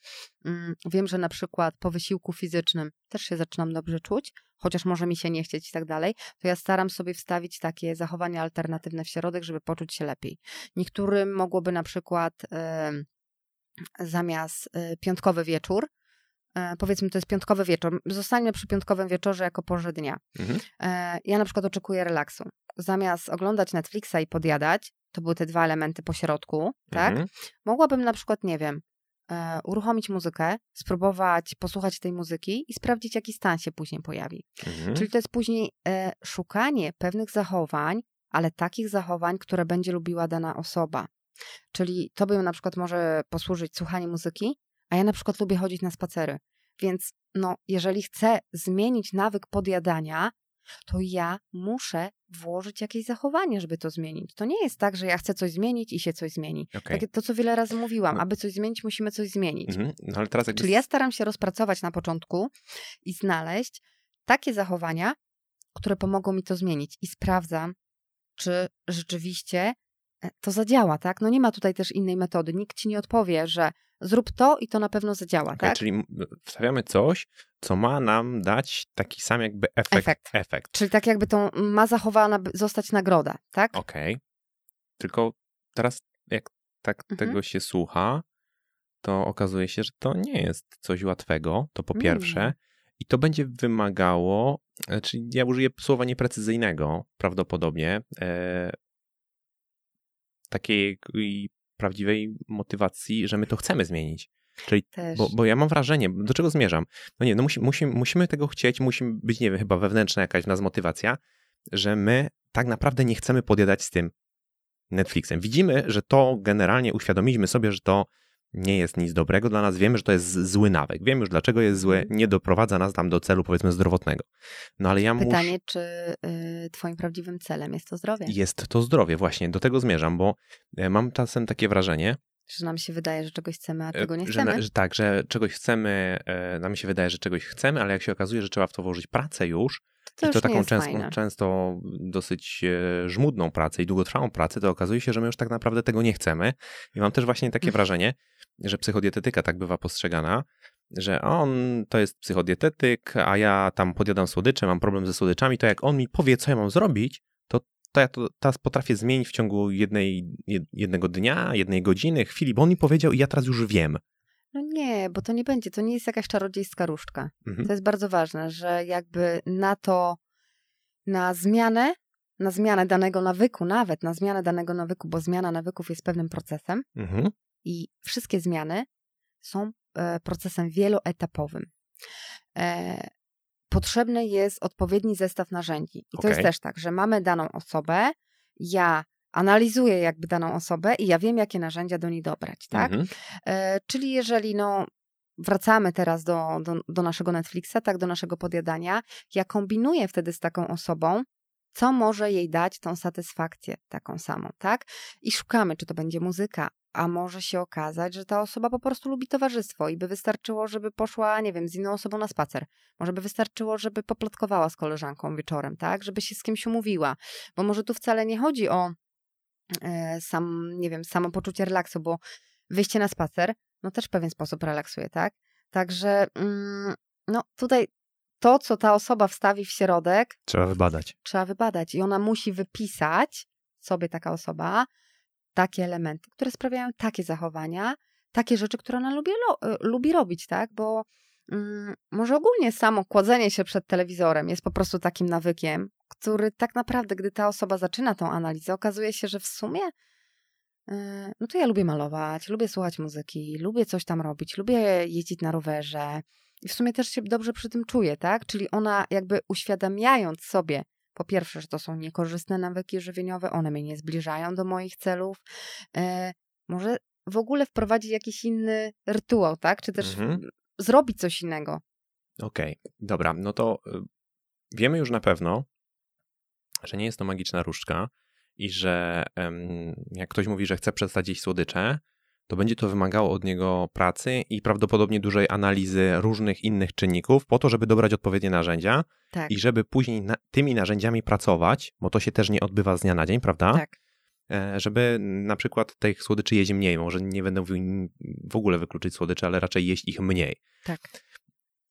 mm, wiem, że na przykład po wysiłku fizycznym też się zaczynam dobrze czuć, chociaż może mi się nie chcieć i tak dalej, to ja staram sobie wstawić takie zachowania alternatywne w środek, żeby poczuć się lepiej. Niektórym mogłoby na przykład zamiast y, piątkowy wieczór, powiedzmy to jest piątkowy wieczór, zostańmy przy piątkowym wieczorze jako porze dnia. Mhm. E, ja na przykład oczekuję relaksu. Zamiast oglądać Netflixa i podjadać, to były te dwa elementy po środku, tak? Mhm. Mogłabym na przykład, nie wiem, e, uruchomić muzykę, spróbować posłuchać tej muzyki i sprawdzić, jaki stan się później pojawi. Mhm. Czyli to jest później e, szukanie pewnych zachowań, ale takich zachowań, które będzie lubiła dana osoba. Czyli tobie na przykład może posłużyć słuchanie muzyki, a ja na przykład lubię chodzić na spacery. Więc no, jeżeli chcę zmienić nawyk podjadania, to ja muszę włożyć jakieś zachowanie, żeby to zmienić. To nie jest tak, że ja chcę coś zmienić i się coś zmieni. Okay. Takie to, co wiele razy mówiłam, No. aby coś zmienić, musimy coś zmienić. Mhm. No ale teraz jakby... Czyli ja staram się rozpracować na początku i znaleźć takie zachowania, które pomogą mi to zmienić i sprawdzam, czy rzeczywiście e, to zadziała, tak? No nie ma tutaj też innej metody. Nikt ci nie odpowie, że zrób to i to na pewno zadziała, Okej, tak? Czyli wstawiamy coś, co ma nam dać taki sam jakby efekt. Efekt. efekt. Czyli tak jakby to ma zachowana zostać nagroda, tak? Okej. Tylko teraz jak tak Mhm. tego się słucha, to okazuje się, że to nie jest coś łatwego, to po Nie. pierwsze. I to będzie wymagało, e, czyli ja użyję słowa nieprecyzyjnego prawdopodobnie, e, takiej prawdziwej motywacji, że my to chcemy zmienić. Czyli bo, bo ja mam wrażenie, do czego zmierzam? No nie, no musi, musi, musimy tego chcieć, musi być, nie wiem, chyba wewnętrzna jakaś w nas motywacja, że my tak naprawdę nie chcemy podjadać z tym Netflixem. Widzimy, że to generalnie uświadomiliśmy sobie, że to nie jest nic dobrego dla nas, wiemy, że to jest zły nawyk, wiemy już dlaczego jest zły, nie doprowadza nas tam do celu powiedzmy zdrowotnego. No ale ja. Pytanie, czy y, twoim prawdziwym celem jest to zdrowie? Jest to zdrowie, właśnie, do tego zmierzam, bo e, mam czasem takie wrażenie, Że nam się wydaje, że czegoś chcemy, a E, tego nie że, chcemy? że tak, że czegoś chcemy, e, nam się wydaje, że czegoś chcemy, ale jak się okazuje, że trzeba w to włożyć pracę już, to i to taką często, często dosyć e, żmudną pracę i długotrwałą pracę, to okazuje się, że my już tak naprawdę tego nie chcemy. I mam też właśnie takie Mhm. wrażenie, że psychodietetyka tak bywa postrzegana, że on to jest psychodietetyk, a ja tam podjadam słodycze, mam problem ze słodyczami, to jak on mi powie, co ja mam zrobić, to, to ja to teraz potrafię zmienić w ciągu jednej, jed- jednego dnia, jednej godziny, chwili, bo on mi powiedział i ja teraz już wiem. No nie, bo to nie będzie, to nie jest jakaś czarodziejska różdżka. Mhm. To jest bardzo ważne, że jakby na to, na zmianę, na zmianę danego nawyku, nawet na zmianę danego nawyku, bo zmiana nawyków jest pewnym procesem Mhm. i wszystkie zmiany są e, procesem wieloetapowym. E, potrzebny jest odpowiedni zestaw narzędzi. I to Okej. jest też tak, że mamy daną osobę, ja analizuję jakby daną osobę i ja wiem, jakie narzędzia do niej dobrać, tak? Mhm. E, czyli jeżeli no, wracamy teraz do, do, do naszego Netflixa, tak, do naszego podjadania, ja kombinuję wtedy z taką osobą, co może jej dać tą satysfakcję taką samą, tak? I szukamy, czy to będzie muzyka, a może się okazać, że ta osoba po prostu lubi towarzystwo i by wystarczyło, żeby poszła, nie wiem, z inną osobą na spacer. Może by wystarczyło, żeby poplotkowała z koleżanką wieczorem, tak? Żeby się z kimś umówiła. Bo może tu wcale nie chodzi o sam, nie wiem, samopoczucie relaksu, bo wyjście na spacer, no też w pewien sposób relaksuje, tak? Także, mm, no tutaj to, co ta osoba wstawi w środek, Trzeba wybadać. trzeba wybadać i ona musi wypisać sobie taka osoba takie elementy, które sprawiają takie zachowania, takie rzeczy, które ona lubi, y, lubi robić, tak? Bo mm, może ogólnie samo kładzenie się przed telewizorem jest po prostu takim nawykiem, który tak naprawdę, gdy ta osoba zaczyna tą analizę, okazuje się, że w sumie y, no to ja lubię malować, lubię słuchać muzyki, lubię coś tam robić, lubię jeździć na rowerze i w sumie też się dobrze przy tym czuję, tak? Czyli ona jakby uświadamiając sobie, po pierwsze, że to są niekorzystne nawyki żywieniowe, one mnie nie zbliżają do moich celów, e, może w ogóle wprowadzić jakiś inny rytuał, tak? Czy też Mhm. zrobić coś innego. Okej, dobra, no to y, wiemy już na pewno, że nie jest to magiczna różdżka i że jak ktoś mówi, że chce przestać jeść słodycze, to będzie to wymagało od niego pracy i prawdopodobnie dużej analizy różnych innych czynników po to, żeby dobrać odpowiednie narzędzia Tak, i żeby później na, tymi narzędziami pracować, bo to się też nie odbywa z dnia na dzień, prawda? tak. E, żeby na przykład tych słodyczy jeść mniej. Może nie będę mówił w ogóle wykluczyć słodyczy, ale raczej jeść ich mniej. Tak.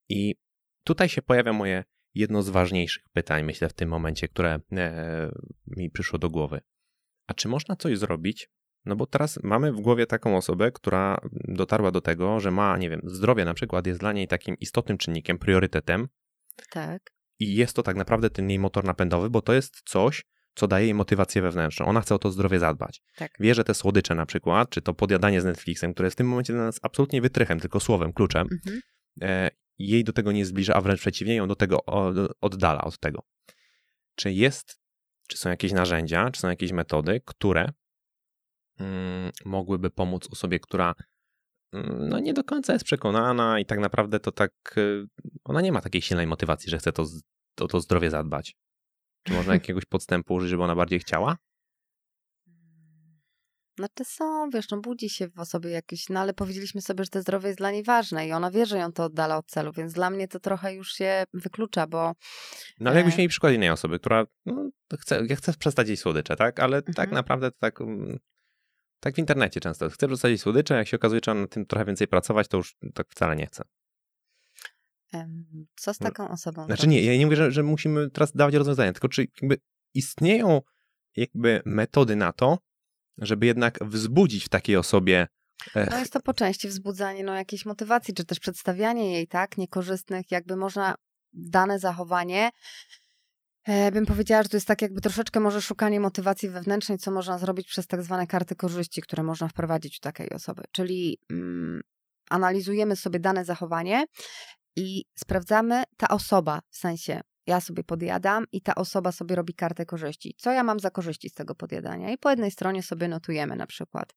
I tutaj się pojawia moje jedno z ważniejszych pytań, myślę, w tym momencie, które e, mi przyszło do głowy. A czy można coś zrobić? No bo teraz mamy w głowie taką osobę, która dotarła do tego, że ma, nie wiem, zdrowie na przykład jest dla niej takim istotnym czynnikiem, priorytetem Tak. i jest to tak naprawdę ten jej motor napędowy, bo to jest coś, co daje jej motywację wewnętrzną. Ona chce o to zdrowie zadbać. Tak. Wie, że te słodycze na przykład, czy to podjadanie z Netflixem, które jest w tym momencie dla nas absolutnie wytrychem, tylko słowem, kluczem, Mhm. Jej do tego nie zbliża, a wręcz przeciwnie, ją do tego oddala od tego. Czy jest, czy są jakieś narzędzia, czy są jakieś metody, które mm, mogłyby pomóc osobie, która mm, no nie do końca jest przekonana i tak naprawdę to tak, y, ona nie ma takiej silnej motywacji, że chce to, z- o to zdrowie zadbać. Czy można jakiegoś podstępu użyć, żeby ona bardziej chciała? Znaczy są, wiesz, no budzi się w osobie jakieś, no ale powiedzieliśmy sobie, że to zdrowie jest dla niej ważne i ona wie, że ją to oddala od celu, więc dla mnie to trochę już się wyklucza, bo... No ale jakbyś mieli przykład innej osoby, która no, chce, ja chcę przestać jeść słodycze, tak? Ale tak mhm. tak naprawdę to tak... Mm, tak w internecie często. Chcę przestać jeść słodycze, jak się okazuje, że na tym trochę więcej pracować, to już tak wcale nie chcę. Co z taką osobą? Znaczy nie, ja nie mówię, że, że musimy teraz dawać rozwiązania, tylko czy jakby istnieją jakby metody na to, żeby jednak wzbudzić w takiej osobie. No jest to po części wzbudzanie no, jakiejś motywacji, czy też przedstawianie jej, tak, niekorzystnych, jakby można dane zachowanie. E, bym powiedziała, że to jest tak jakby troszeczkę może szukanie motywacji wewnętrznej, co można zrobić przez tak zwane karty korzyści, które można wprowadzić u takiej osoby. Czyli mm, analizujemy sobie dane zachowanie i sprawdzamy ta osoba, w sensie ja sobie podjadam i ta osoba sobie robi kartę korzyści. Co ja mam za korzyści z tego podjadania? I po jednej stronie sobie notujemy na przykład,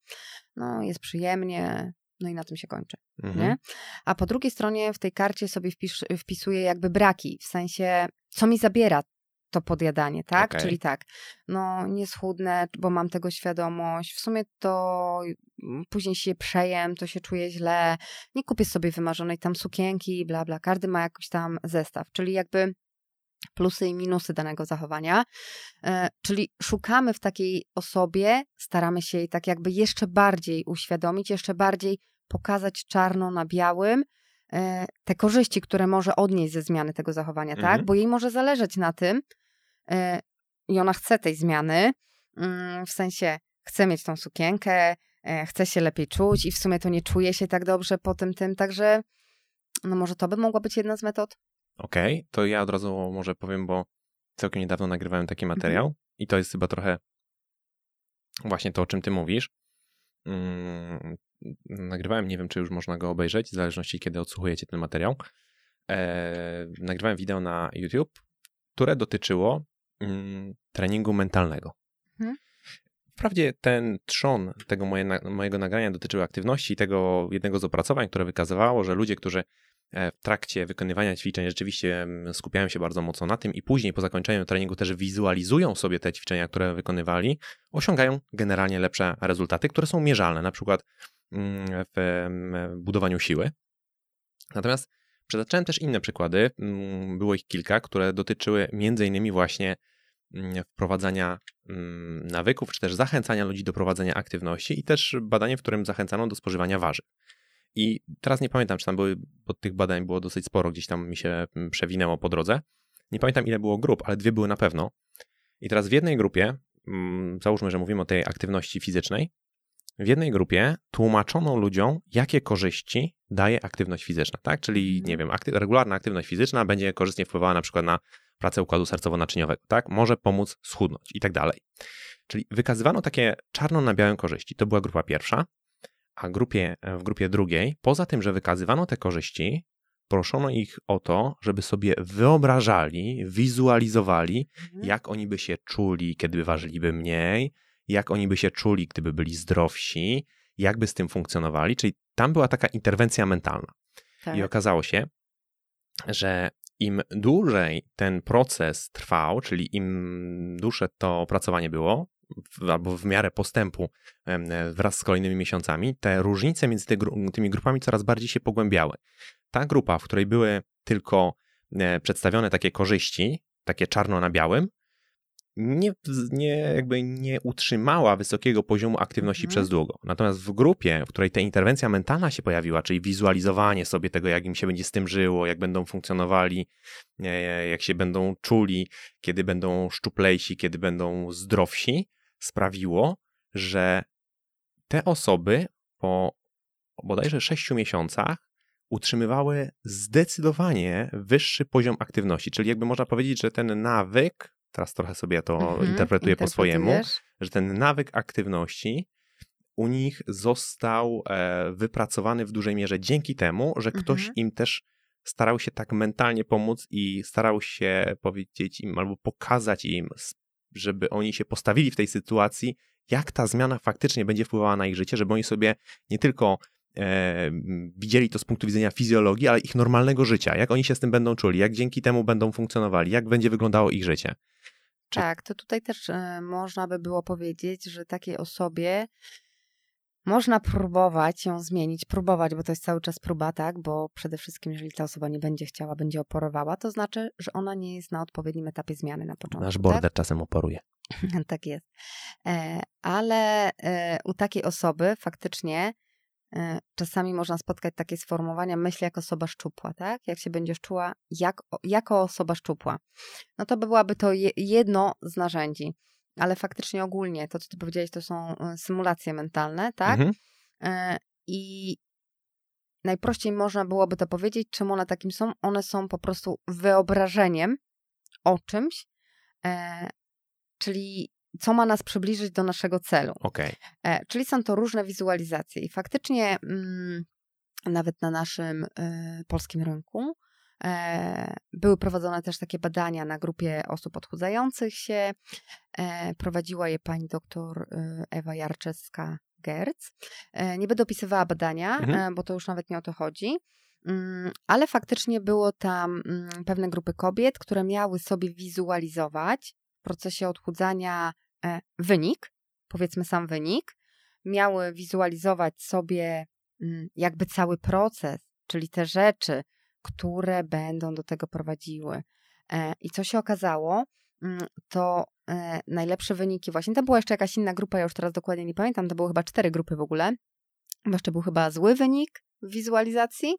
no jest przyjemnie, no i na tym się kończy. Mhm. Nie? A po drugiej stronie w tej karcie sobie wpis, wpisuję jakby braki, w sensie co mi zabiera to podjadanie, tak? Okay. Czyli tak, no nie schudnę, bo mam tego świadomość, w sumie to mm, później się przejem, to się czuję źle, nie kupię sobie wymarzonej tam sukienki, bla bla, każdy ma jakiś tam zestaw, czyli jakby plusy i minusy danego zachowania. E, czyli szukamy w takiej osobie, staramy się jej tak jakby jeszcze bardziej uświadomić, jeszcze bardziej pokazać czarno na białym e, te korzyści, które może odnieść ze zmiany tego zachowania, tak? mhm. tak? Bo jej może zależeć na tym e, i ona chce tej zmiany, mm, w sensie chce mieć tą sukienkę, chce się lepiej czuć i w sumie to nie czuje się tak dobrze po tym tym, także no może to by mogła być jedna z metod? Okej, okay, to ja od razu może powiem, bo całkiem niedawno nagrywałem taki mhm. materiał i to jest chyba trochę właśnie to, o czym ty mówisz. Mm, nagrywałem, nie wiem, czy już można go obejrzeć, w zależności kiedy odsłuchujecie ten materiał. E, nagrywałem wideo na YouTube, które dotyczyło mm, treningu mentalnego. Mhm. Wprawdzie ten trzon tego moje, mojego nagrania dotyczył aktywności i tego jednego z opracowań, które wykazywało, że ludzie, którzy w trakcie wykonywania ćwiczeń rzeczywiście mm, skupiają się bardzo mocno na tym i później po zakończeniu treningu też wizualizują sobie te ćwiczenia, które wykonywali, osiągają generalnie lepsze rezultaty, które są mierzalne, na przykład mm, w mm, budowaniu siły. Natomiast przytaczałem też inne przykłady, było ich kilka, które dotyczyły między innymi właśnie wprowadzania nawyków, czy też zachęcania ludzi do prowadzenia aktywności i też badanie, w którym zachęcano do spożywania warzyw. I teraz nie pamiętam, czy tam były, bo tych badań było dosyć sporo, gdzieś tam mi się mm, przewinęło po drodze. Nie pamiętam, ile było grup, ale dwie były na pewno. I teraz w jednej grupie, mm, załóżmy, że mówimy o tej aktywności fizycznej, w jednej grupie tłumaczono ludziom, jakie korzyści daje aktywność fizyczna, tak? Czyli, mhm. nie wiem, akty regularna aktywność fizyczna będzie korzystnie wpływała na przykład na pracę układu sercowo-naczyniowego, tak? Może pomóc schudnąć i tak dalej. Czyli wykazywano takie czarno na białym korzyści. To była grupa pierwsza a grupie, w grupie drugiej, poza tym, że wykazywano te korzyści, proszono ich o to, żeby sobie wyobrażali, wizualizowali, mhm. jak oni by się czuli, kiedy ważyliby mniej, jak oni by się czuli, gdyby byli zdrowsi, jak by z tym funkcjonowali. Czyli tam była taka interwencja mentalna. Tak. I okazało się, że im dłużej ten proces trwał, czyli im dłuższe to opracowanie było, albo w miarę postępu wraz z kolejnymi miesiącami, te różnice między tymi grupami coraz bardziej się pogłębiały. Ta grupa, w której były tylko e, przedstawione takie korzyści, takie czarno na białym, nie, nie, jakby nie utrzymała wysokiego poziomu aktywności mhm. przez długo. Natomiast w grupie, w której ta interwencja mentalna się pojawiła, czyli wizualizowanie sobie tego, jak im się będzie z tym żyło, jak będą funkcjonowali, e, jak się będą czuli, kiedy będą szczuplejsi, kiedy będą zdrowsi, sprawiło, że te osoby po bodajże 6 miesiącach utrzymywały zdecydowanie wyższy poziom aktywności. Czyli jakby można powiedzieć, że ten nawyk, teraz trochę sobie to mhm, interpretuję po swojemu, że ten nawyk aktywności u nich został e, wypracowany w dużej mierze dzięki temu, że ktoś mhm. im też starał się tak mentalnie pomóc i starał się powiedzieć im albo pokazać im żeby oni się postawili w tej sytuacji, jak ta zmiana faktycznie będzie wpływała na ich życie, żeby oni sobie nie tylko e, widzieli to z punktu widzenia fizjologii, ale ich normalnego życia, jak oni się z tym będą czuli, jak dzięki temu będą funkcjonowali, jak będzie wyglądało ich życie. Czy... Tak, to tutaj też y, można by było powiedzieć, że takiej osobie można próbować ją zmienić, próbować, bo to jest cały czas próba, tak? Bo przede wszystkim, jeżeli ta osoba nie będzie chciała, będzie oporowała, to znaczy, że ona nie jest na odpowiednim etapie zmiany na początku. Nasz border tak? czasem oporuje. tak jest. E, ale e, u takiej osoby faktycznie e, czasami można spotkać takie sformułowania myśl jak osoba szczupła, tak? Jak się będziesz czuła jak, jako osoba szczupła. No to byłaby to je, jedno z narzędzi ale faktycznie ogólnie to, co ty powiedziałeś, to są e, symulacje mentalne, tak? Mhm. E, I najprościej można byłoby to powiedzieć, czym one takim są. One są po prostu wyobrażeniem o czymś, e, czyli co ma nas przybliżyć do naszego celu. Okay. czyli są to różne wizualizacje. I faktycznie mm, nawet na naszym polskim rynku były prowadzone też takie badania na grupie osób odchudzających się. E, prowadziła je pani doktor e, Ewa Jarczewska-Gerc. Nie będę opisywała badania, mhm. bo to już nawet nie o to chodzi. Mm, ale faktycznie było tam mm, pewne grupy kobiet, które miały sobie wizualizować w procesie odchudzania wynik, powiedzmy sam wynik, miały wizualizować sobie mm, jakby cały proces, czyli te rzeczy, które będą do tego prowadziły. E, I co się okazało, mm, to e, najlepsze wyniki właśnie, to była jeszcze jakaś inna grupa, ja już teraz dokładnie nie pamiętam, to były chyba cztery grupy w ogóle. Jeszcze był chyba zły wynik w wizualizacji.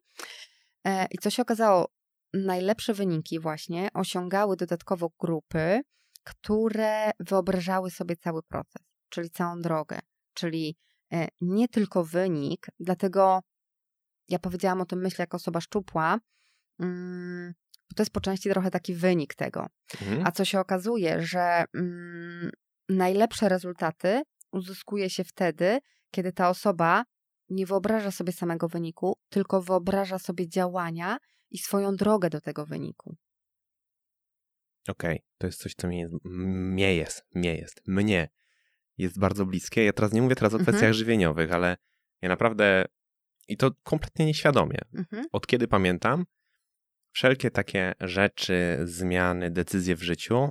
E, I co się okazało, najlepsze wyniki właśnie osiągały dodatkowo grupy, które wyobrażały sobie cały proces, czyli całą drogę, czyli nie tylko wynik, dlatego ja powiedziałam o tym myślę jako osoba szczupła, mm, to jest po części trochę taki wynik tego. Mhm. A co się okazuje, że mm, najlepsze rezultaty uzyskuje się wtedy, kiedy ta osoba nie wyobraża sobie samego wyniku, tylko wyobraża sobie działania i swoją drogę do tego wyniku. Okej, okay. to jest coś, co mnie jest, mnie jest, mnie jest, mnie jest bardzo bliskie. Ja teraz nie mówię teraz o mhm. kwestiach żywieniowych, ale ja naprawdę i to kompletnie nieświadomie. Mhm. Od kiedy pamiętam, wszelkie takie rzeczy, zmiany, decyzje w życiu.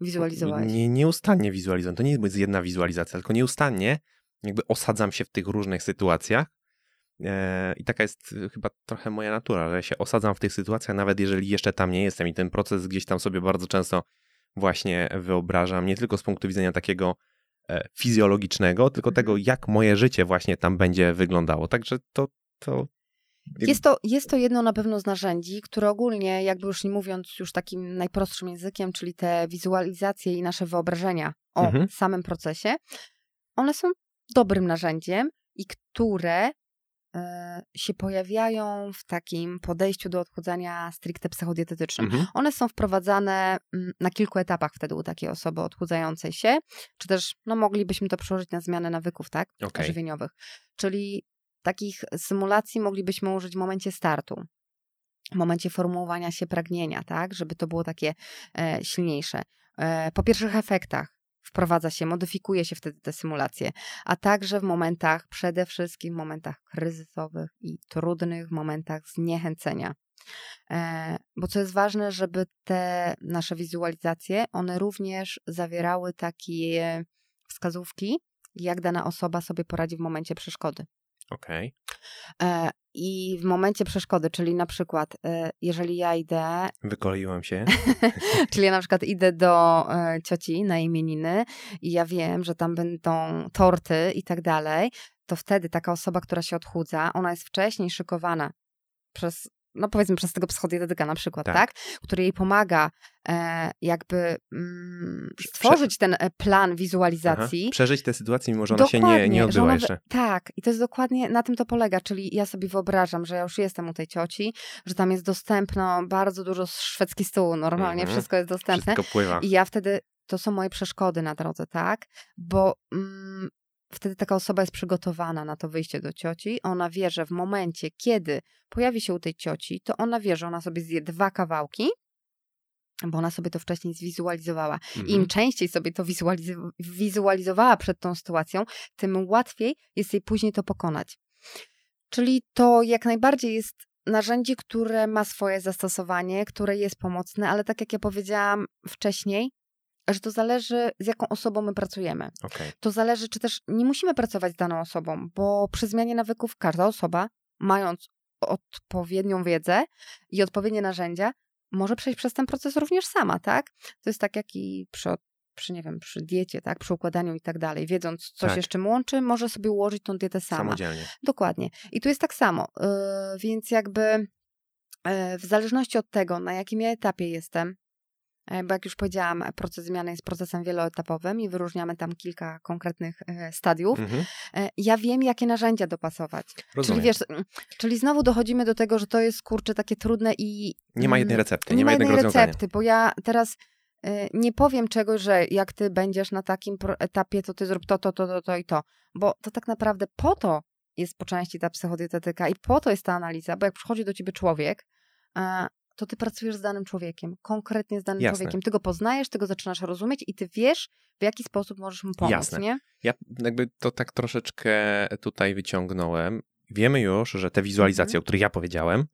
Wizualizowałeś. Nie, nieustannie wizualizuję. To nie jest jedna wizualizacja, tylko nieustannie jakby osadzam się w tych różnych sytuacjach. E, I taka jest chyba trochę moja natura, że się osadzam w tych sytuacjach, nawet jeżeli jeszcze tam nie jestem. I ten proces gdzieś tam sobie bardzo często właśnie wyobrażam, nie tylko z punktu widzenia takiego fizjologicznego, tylko mhm. tego, jak moje życie właśnie tam będzie wyglądało. Także to. to... Jest to, jest to jedno na pewno z narzędzi, które ogólnie, jakby już nie mówiąc już takim najprostszym językiem, czyli te wizualizacje i nasze wyobrażenia o mhm. samym procesie, one są dobrym narzędziem i które E, się pojawiają w takim podejściu do odchudzania stricte psychodietetycznym. Mhm. One są wprowadzane mm, na kilku etapach wtedy u takiej osoby odchudzającej się, czy też no, moglibyśmy to przełożyć na zmianę nawyków, tak, okay. żywieniowych. Czyli takich symulacji moglibyśmy użyć w momencie startu, w momencie formułowania się pragnienia, tak, żeby to było takie e, silniejsze. E, po pierwszych efektach, wprowadza się, modyfikuje się wtedy te symulacje, a także w momentach, przede wszystkim w momentach kryzysowych i trudnych, momentach zniechęcenia. E, bo co jest ważne, żeby te nasze wizualizacje, one również zawierały takie wskazówki, jak dana osoba sobie poradzi w momencie przeszkody. Okej. Okay. E, I w momencie przeszkody, czyli na przykład, e, jeżeli ja idę. Wykoleiłam się. czyli ja na przykład idę do e, cioci na imieniny i ja wiem, że tam będą torty i tak dalej, to wtedy taka osoba, która się odchudza, ona jest wcześniej szykowana przez no powiedzmy przez tego psychodietetyka na przykład, tak? tak? Który jej pomaga e, jakby mm, stworzyć ten e, plan wizualizacji. Aha. Przeżyć tę sytuację, mimo że ona dokładnie, się nie, nie odbyła jeszcze. Tak, i to jest dokładnie, na tym to polega, czyli ja sobie wyobrażam, że ja już jestem u tej cioci, że tam jest dostępno bardzo dużo szwedzki stół, normalnie mhm. wszystko jest dostępne. Wszystko pływa. I ja wtedy, to są moje przeszkody na drodze, tak? Bo mm, wtedy taka osoba jest przygotowana na to wyjście do cioci. Ona wie, że w momencie, kiedy pojawi się u tej cioci, to ona wie, że ona sobie zje dwa kawałki, bo ona sobie to wcześniej zwizualizowała. Mhm. Im częściej sobie to wizualiz- wizualizowała przed tą sytuacją, tym łatwiej jest jej później to pokonać. Czyli to jak najbardziej jest narzędzie, które ma swoje zastosowanie, które jest pomocne, ale tak jak ja powiedziałam wcześniej, że to zależy, z jaką osobą my pracujemy. Okay. To zależy, czy też nie musimy pracować z daną osobą, bo przy zmianie nawyków każda osoba, mając odpowiednią wiedzę i odpowiednie narzędzia, może przejść przez ten proces również sama, tak? To jest tak jak i przy, przy nie wiem, przy diecie, tak? Przy układaniu i tak dalej. Wiedząc, coś tak. jeszcze łączy, może sobie ułożyć tą dietę sama. Samodzielnie. Dokładnie. I tu jest tak samo. Yy, więc jakby yy, w zależności od tego, na jakim ja etapie jestem, bo jak już powiedziałam, proces zmiany jest procesem wieloetapowym i wyróżniamy tam kilka konkretnych e, stadiów. Mhm. E, ja wiem, jakie narzędzia dopasować. Rozumiem. Czyli wiesz, czyli znowu dochodzimy do tego, że to jest kurczę takie trudne i. Nie ma jednej recepty, nie, nie ma jednej recepty, bo ja teraz nie powiem czegoś, że jak ty będziesz na takim etapie, to ty zrób to, to, to, to, to i to. Bo to tak naprawdę po to jest po części ta psychodietetyka i po to jest ta analiza, bo jak przychodzi do ciebie człowiek, to ty pracujesz z danym człowiekiem, konkretnie z danym Jasne. człowiekiem. Ty go poznajesz, ty go zaczynasz rozumieć i ty wiesz, w jaki sposób możesz mu pomóc, Jasne. nie? Ja jakby to tak troszeczkę tutaj wyciągnąłem. Wiemy już, że te wizualizacje, mhm. o których ja powiedziałem,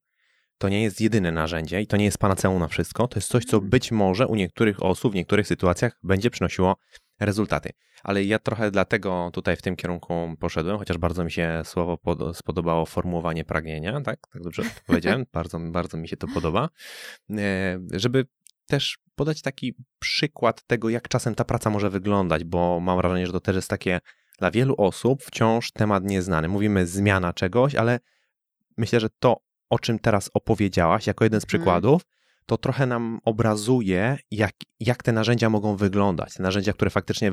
to nie jest jedyne narzędzie i to nie jest panaceum na wszystko. To jest coś, co mhm. być może u niektórych osób, w niektórych sytuacjach będzie przynosiło rezultaty. Ale ja trochę dlatego tutaj w tym kierunku poszedłem, chociaż bardzo mi się słowo spodobało formułowanie pragnienia, tak? Tak dobrze powiedziałem, bardzo, bardzo mi się to podoba, e, żeby też podać taki przykład tego, jak czasem ta praca może wyglądać, bo mam wrażenie, że to też jest takie dla wielu osób wciąż temat nieznany. Mówimy zmiana czegoś, ale myślę, że to, o czym teraz opowiedziałaś, jako jeden z mhm. przykładów, to trochę nam obrazuje, jak, jak te narzędzia mogą wyglądać. Te narzędzia, które faktycznie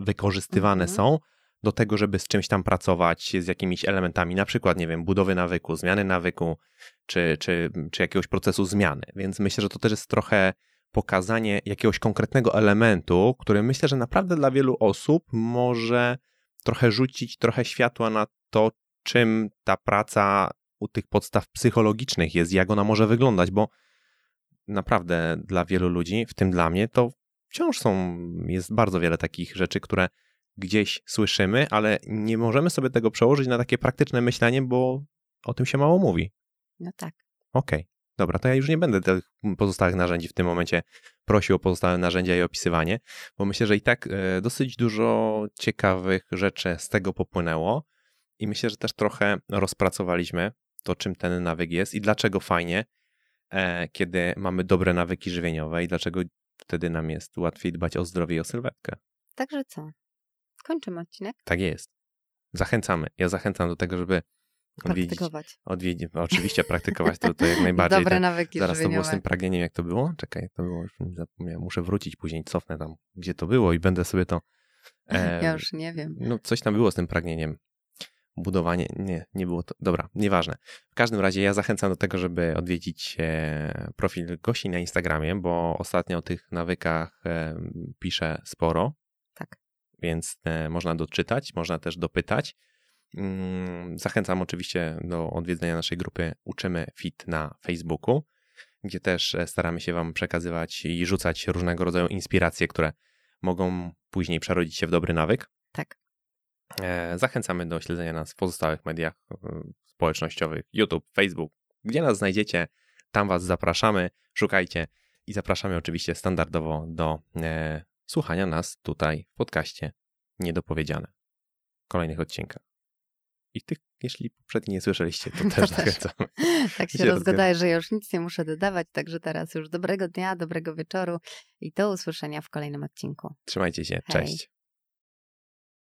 wykorzystywane mhm. są do tego, żeby z czymś tam pracować, z jakimiś elementami, na przykład, nie wiem, budowy nawyku, zmiany nawyku, czy, czy, czy jakiegoś procesu zmiany. Więc myślę, że to też jest trochę pokazanie jakiegoś konkretnego elementu, który myślę, że naprawdę dla wielu osób może trochę rzucić trochę światła na to, czym ta praca u tych podstaw psychologicznych jest, jak ona może wyglądać, bo naprawdę dla wielu ludzi, w tym dla mnie, to wciąż są, jest bardzo wiele takich rzeczy, które gdzieś słyszymy, ale nie możemy sobie tego przełożyć na takie praktyczne myślenie, bo o tym się mało mówi. No tak. Okej, okay. dobra, to ja już nie będę tych pozostałych narzędzi w tym momencie prosił o pozostałe narzędzia i opisywanie, bo myślę, że i tak e, dosyć dużo ciekawych rzeczy z tego popłynęło i myślę, że też trochę rozpracowaliśmy to, czym ten nawyk jest i dlaczego fajnie kiedy mamy dobre nawyki żywieniowe i dlaczego wtedy nam jest łatwiej dbać o zdrowie i o sylwetkę. Także co? Kończymy odcinek? Tak jest. Zachęcamy. Ja zachęcam do tego, żeby Praktykować. Odwiedzić, oczywiście praktykować to, to jak najbardziej. Dobre tak. nawyki Zaraz żywieniowe. to było z tym pragnieniem, jak to było? Czekaj, to było, już zapomniałem. Muszę wrócić później, cofnę tam, gdzie to było i będę sobie to... E, ja już nie wiem. No coś tam było z tym pragnieniem budowanie, nie, nie było to, dobra, nieważne. W każdym razie ja zachęcam do tego, żeby odwiedzić e, profil Gosi na Instagramie, bo ostatnio o tych nawykach e, piszę sporo. Tak. Więc e, można doczytać, można też dopytać. Mm, zachęcam oczywiście do odwiedzenia naszej grupy Uczymy Fit na Facebooku, gdzie też staramy się Wam przekazywać i rzucać różnego rodzaju inspiracje, które mogą później przerodzić się w dobry nawyk. Tak. E, zachęcamy do śledzenia nas w pozostałych mediach e, społecznościowych, YouTube, Facebook. Gdzie nas znajdziecie, tam Was zapraszamy, szukajcie i zapraszamy oczywiście standardowo do e, słuchania nas tutaj w podcaście Niedopowiedziane w kolejnych odcinkach. I tych, jeśli poprzednio nie słyszeliście, to też zachęcamy. tak się, się rozgadaję, że już nic nie muszę dodawać, także teraz już dobrego dnia, dobrego wieczoru i do usłyszenia w kolejnym odcinku. Trzymajcie się, Hej. cześć.